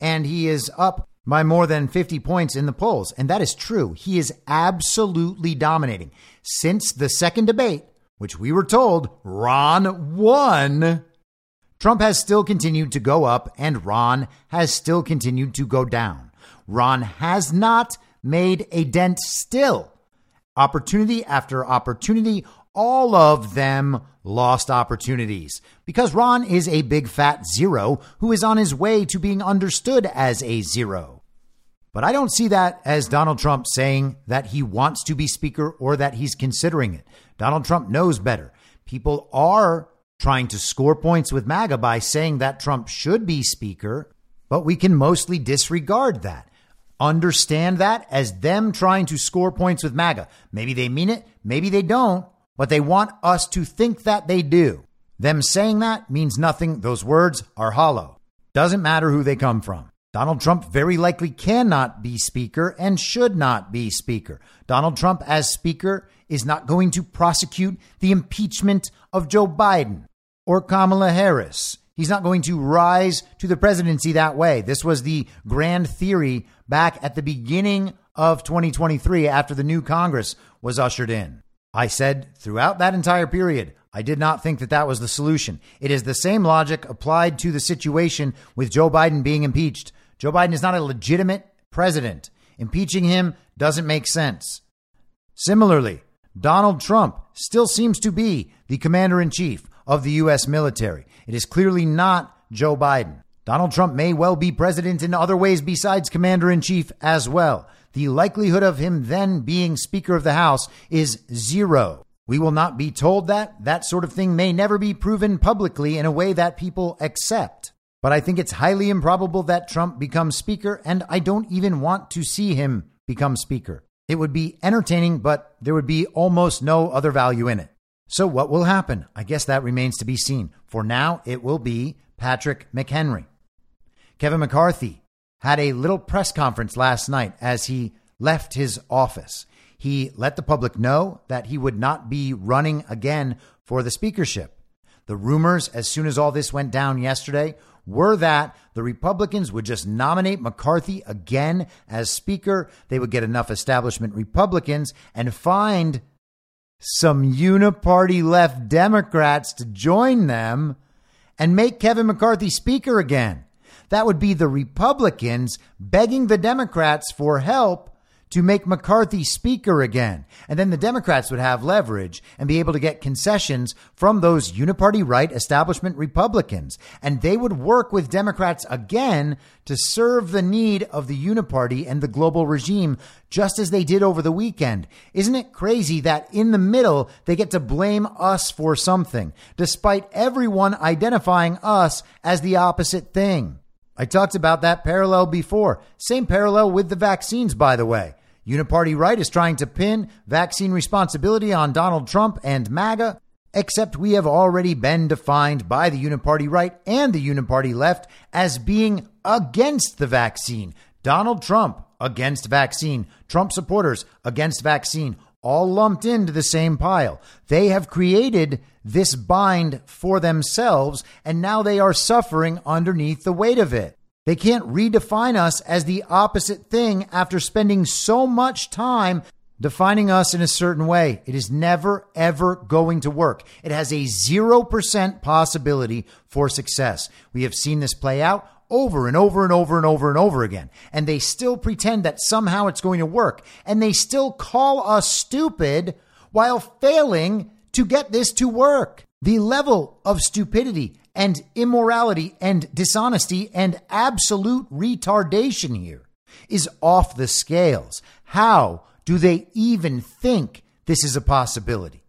and he is up by more than 50 points in the polls. And that is true. He is absolutely dominating. Since the second debate, which we were told Ron won, Trump has still continued to go up and Ron has still continued to go down. Ron has not made a dent still. Opportunity after opportunity, all of them lost opportunities because Ron is a big fat zero who is on his way to being understood as a zero. But I don't see that as Donald Trump saying that he wants to be Speaker or that he's considering it. Donald Trump knows better. People are trying to score points with MAGA by saying that Trump should be Speaker, but we can mostly disregard that. Understand that as them trying to score points with MAGA. Maybe they mean it, maybe they don't, but they want us to think that they do. Them saying that means nothing. Those words are hollow. Doesn't matter who they come from. Donald Trump very likely cannot be Speaker and should not be Speaker. Donald Trump, as Speaker, is not going to prosecute the impeachment of Joe Biden or Kamala Harris. He's not going to rise to the presidency that way. This was the grand theory back at the beginning of 2023 after the new Congress was ushered in. I said throughout that entire period, I did not think that that was the solution. It is the same logic applied to the situation with Joe Biden being impeached. Joe Biden is not a legitimate president. Impeaching him doesn't make sense. Similarly, Donald Trump still seems to be the commander in chief of the U.S. military. It is clearly not Joe Biden. Donald Trump may well be president in other ways besides commander in chief as well. The likelihood of him then being Speaker of the House is zero. We will not be told that. That sort of thing may never be proven publicly in a way that people accept. But I think it's highly improbable that Trump becomes Speaker, and I don't even want to see him become Speaker. It would be entertaining, but there would be almost no other value in it. So, what will happen? I guess that remains to be seen. For now, it will be Patrick McHenry. Kevin McCarthy had a little press conference last night as he left his office. He let the public know that he would not be running again for the speakership. The rumors, as soon as all this went down yesterday, were that the Republicans would just nominate McCarthy again as Speaker. They would get enough establishment Republicans and find some uniparty left Democrats to join them and make Kevin McCarthy Speaker again. That would be the Republicans begging the Democrats for help to make McCarthy speaker again. And then the Democrats would have leverage and be able to get concessions from those uniparty right establishment Republicans. And they would work with Democrats again to serve the need of the uniparty and the global regime, just as they did over the weekend. Isn't it crazy that in the middle, they get to blame us for something, despite everyone identifying us as the opposite thing? I talked about that parallel before. Same parallel with the vaccines, by the way. Uniparty right is trying to pin vaccine responsibility on Donald Trump and MAGA, except we have already been defined by the Uniparty right and the Uniparty left as being against the vaccine. Donald Trump against vaccine, Trump supporters against vaccine, all lumped into the same pile. They have created this bind for themselves, and now they are suffering underneath the weight of it. They can't redefine us as the opposite thing after spending so much time defining us in a certain way. It is never, ever going to work. It has a 0% possibility for success. We have seen this play out over and over and over and over and over again. And they still pretend that somehow it's going to work. And they still call us stupid while failing to get this to work. The level of stupidity and immorality and dishonesty and absolute retardation here is off the scales. How do they even think this is a possibility?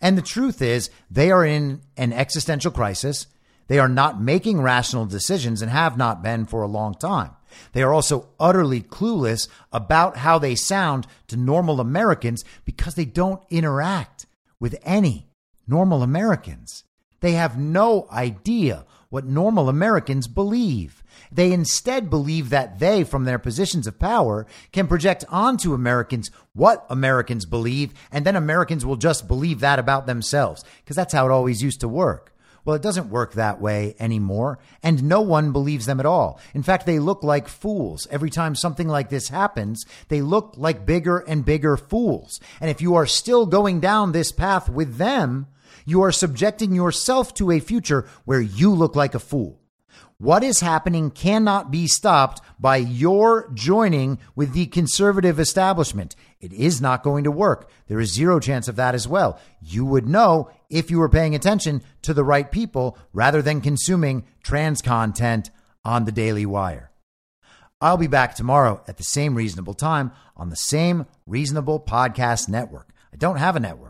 And the truth is, they are in an existential crisis. They are not making rational decisions and have not been for a long time. They are also utterly clueless about how they sound to normal Americans because they don't interact with any normal Americans. They have no idea what normal Americans believe. They instead believe that they, from their positions of power, can project onto Americans what Americans believe, and then Americans will just believe that about themselves, because that's how it always used to work. Well, it doesn't work that way anymore, and no one believes them at all. In fact, they look like fools. Every time something like this happens, they look like bigger and bigger fools. And if you are still going down this path with them, you are subjecting yourself to a future where you look like a fool. What is happening cannot be stopped by your joining with the conservative establishment. It is not going to work. There is zero chance of that as well. You would know if you were paying attention to the right people rather than consuming trans content on the Daily Wire. I'll be back tomorrow at the same reasonable time on the same reasonable podcast network. I don't have a network.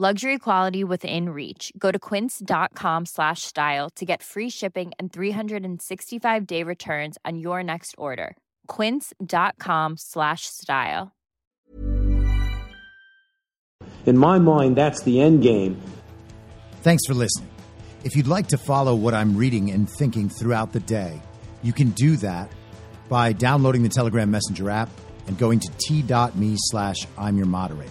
Luxury quality within reach. Go to quince.com slash style to get free shipping and 365 day returns on your next order. Quince.com slash style. In my mind, that's the end game. Thanks for listening. If you'd like to follow what I'm reading and thinking throughout the day, you can do that by downloading the Telegram Messenger app and going to t.me slash I'm your moderator.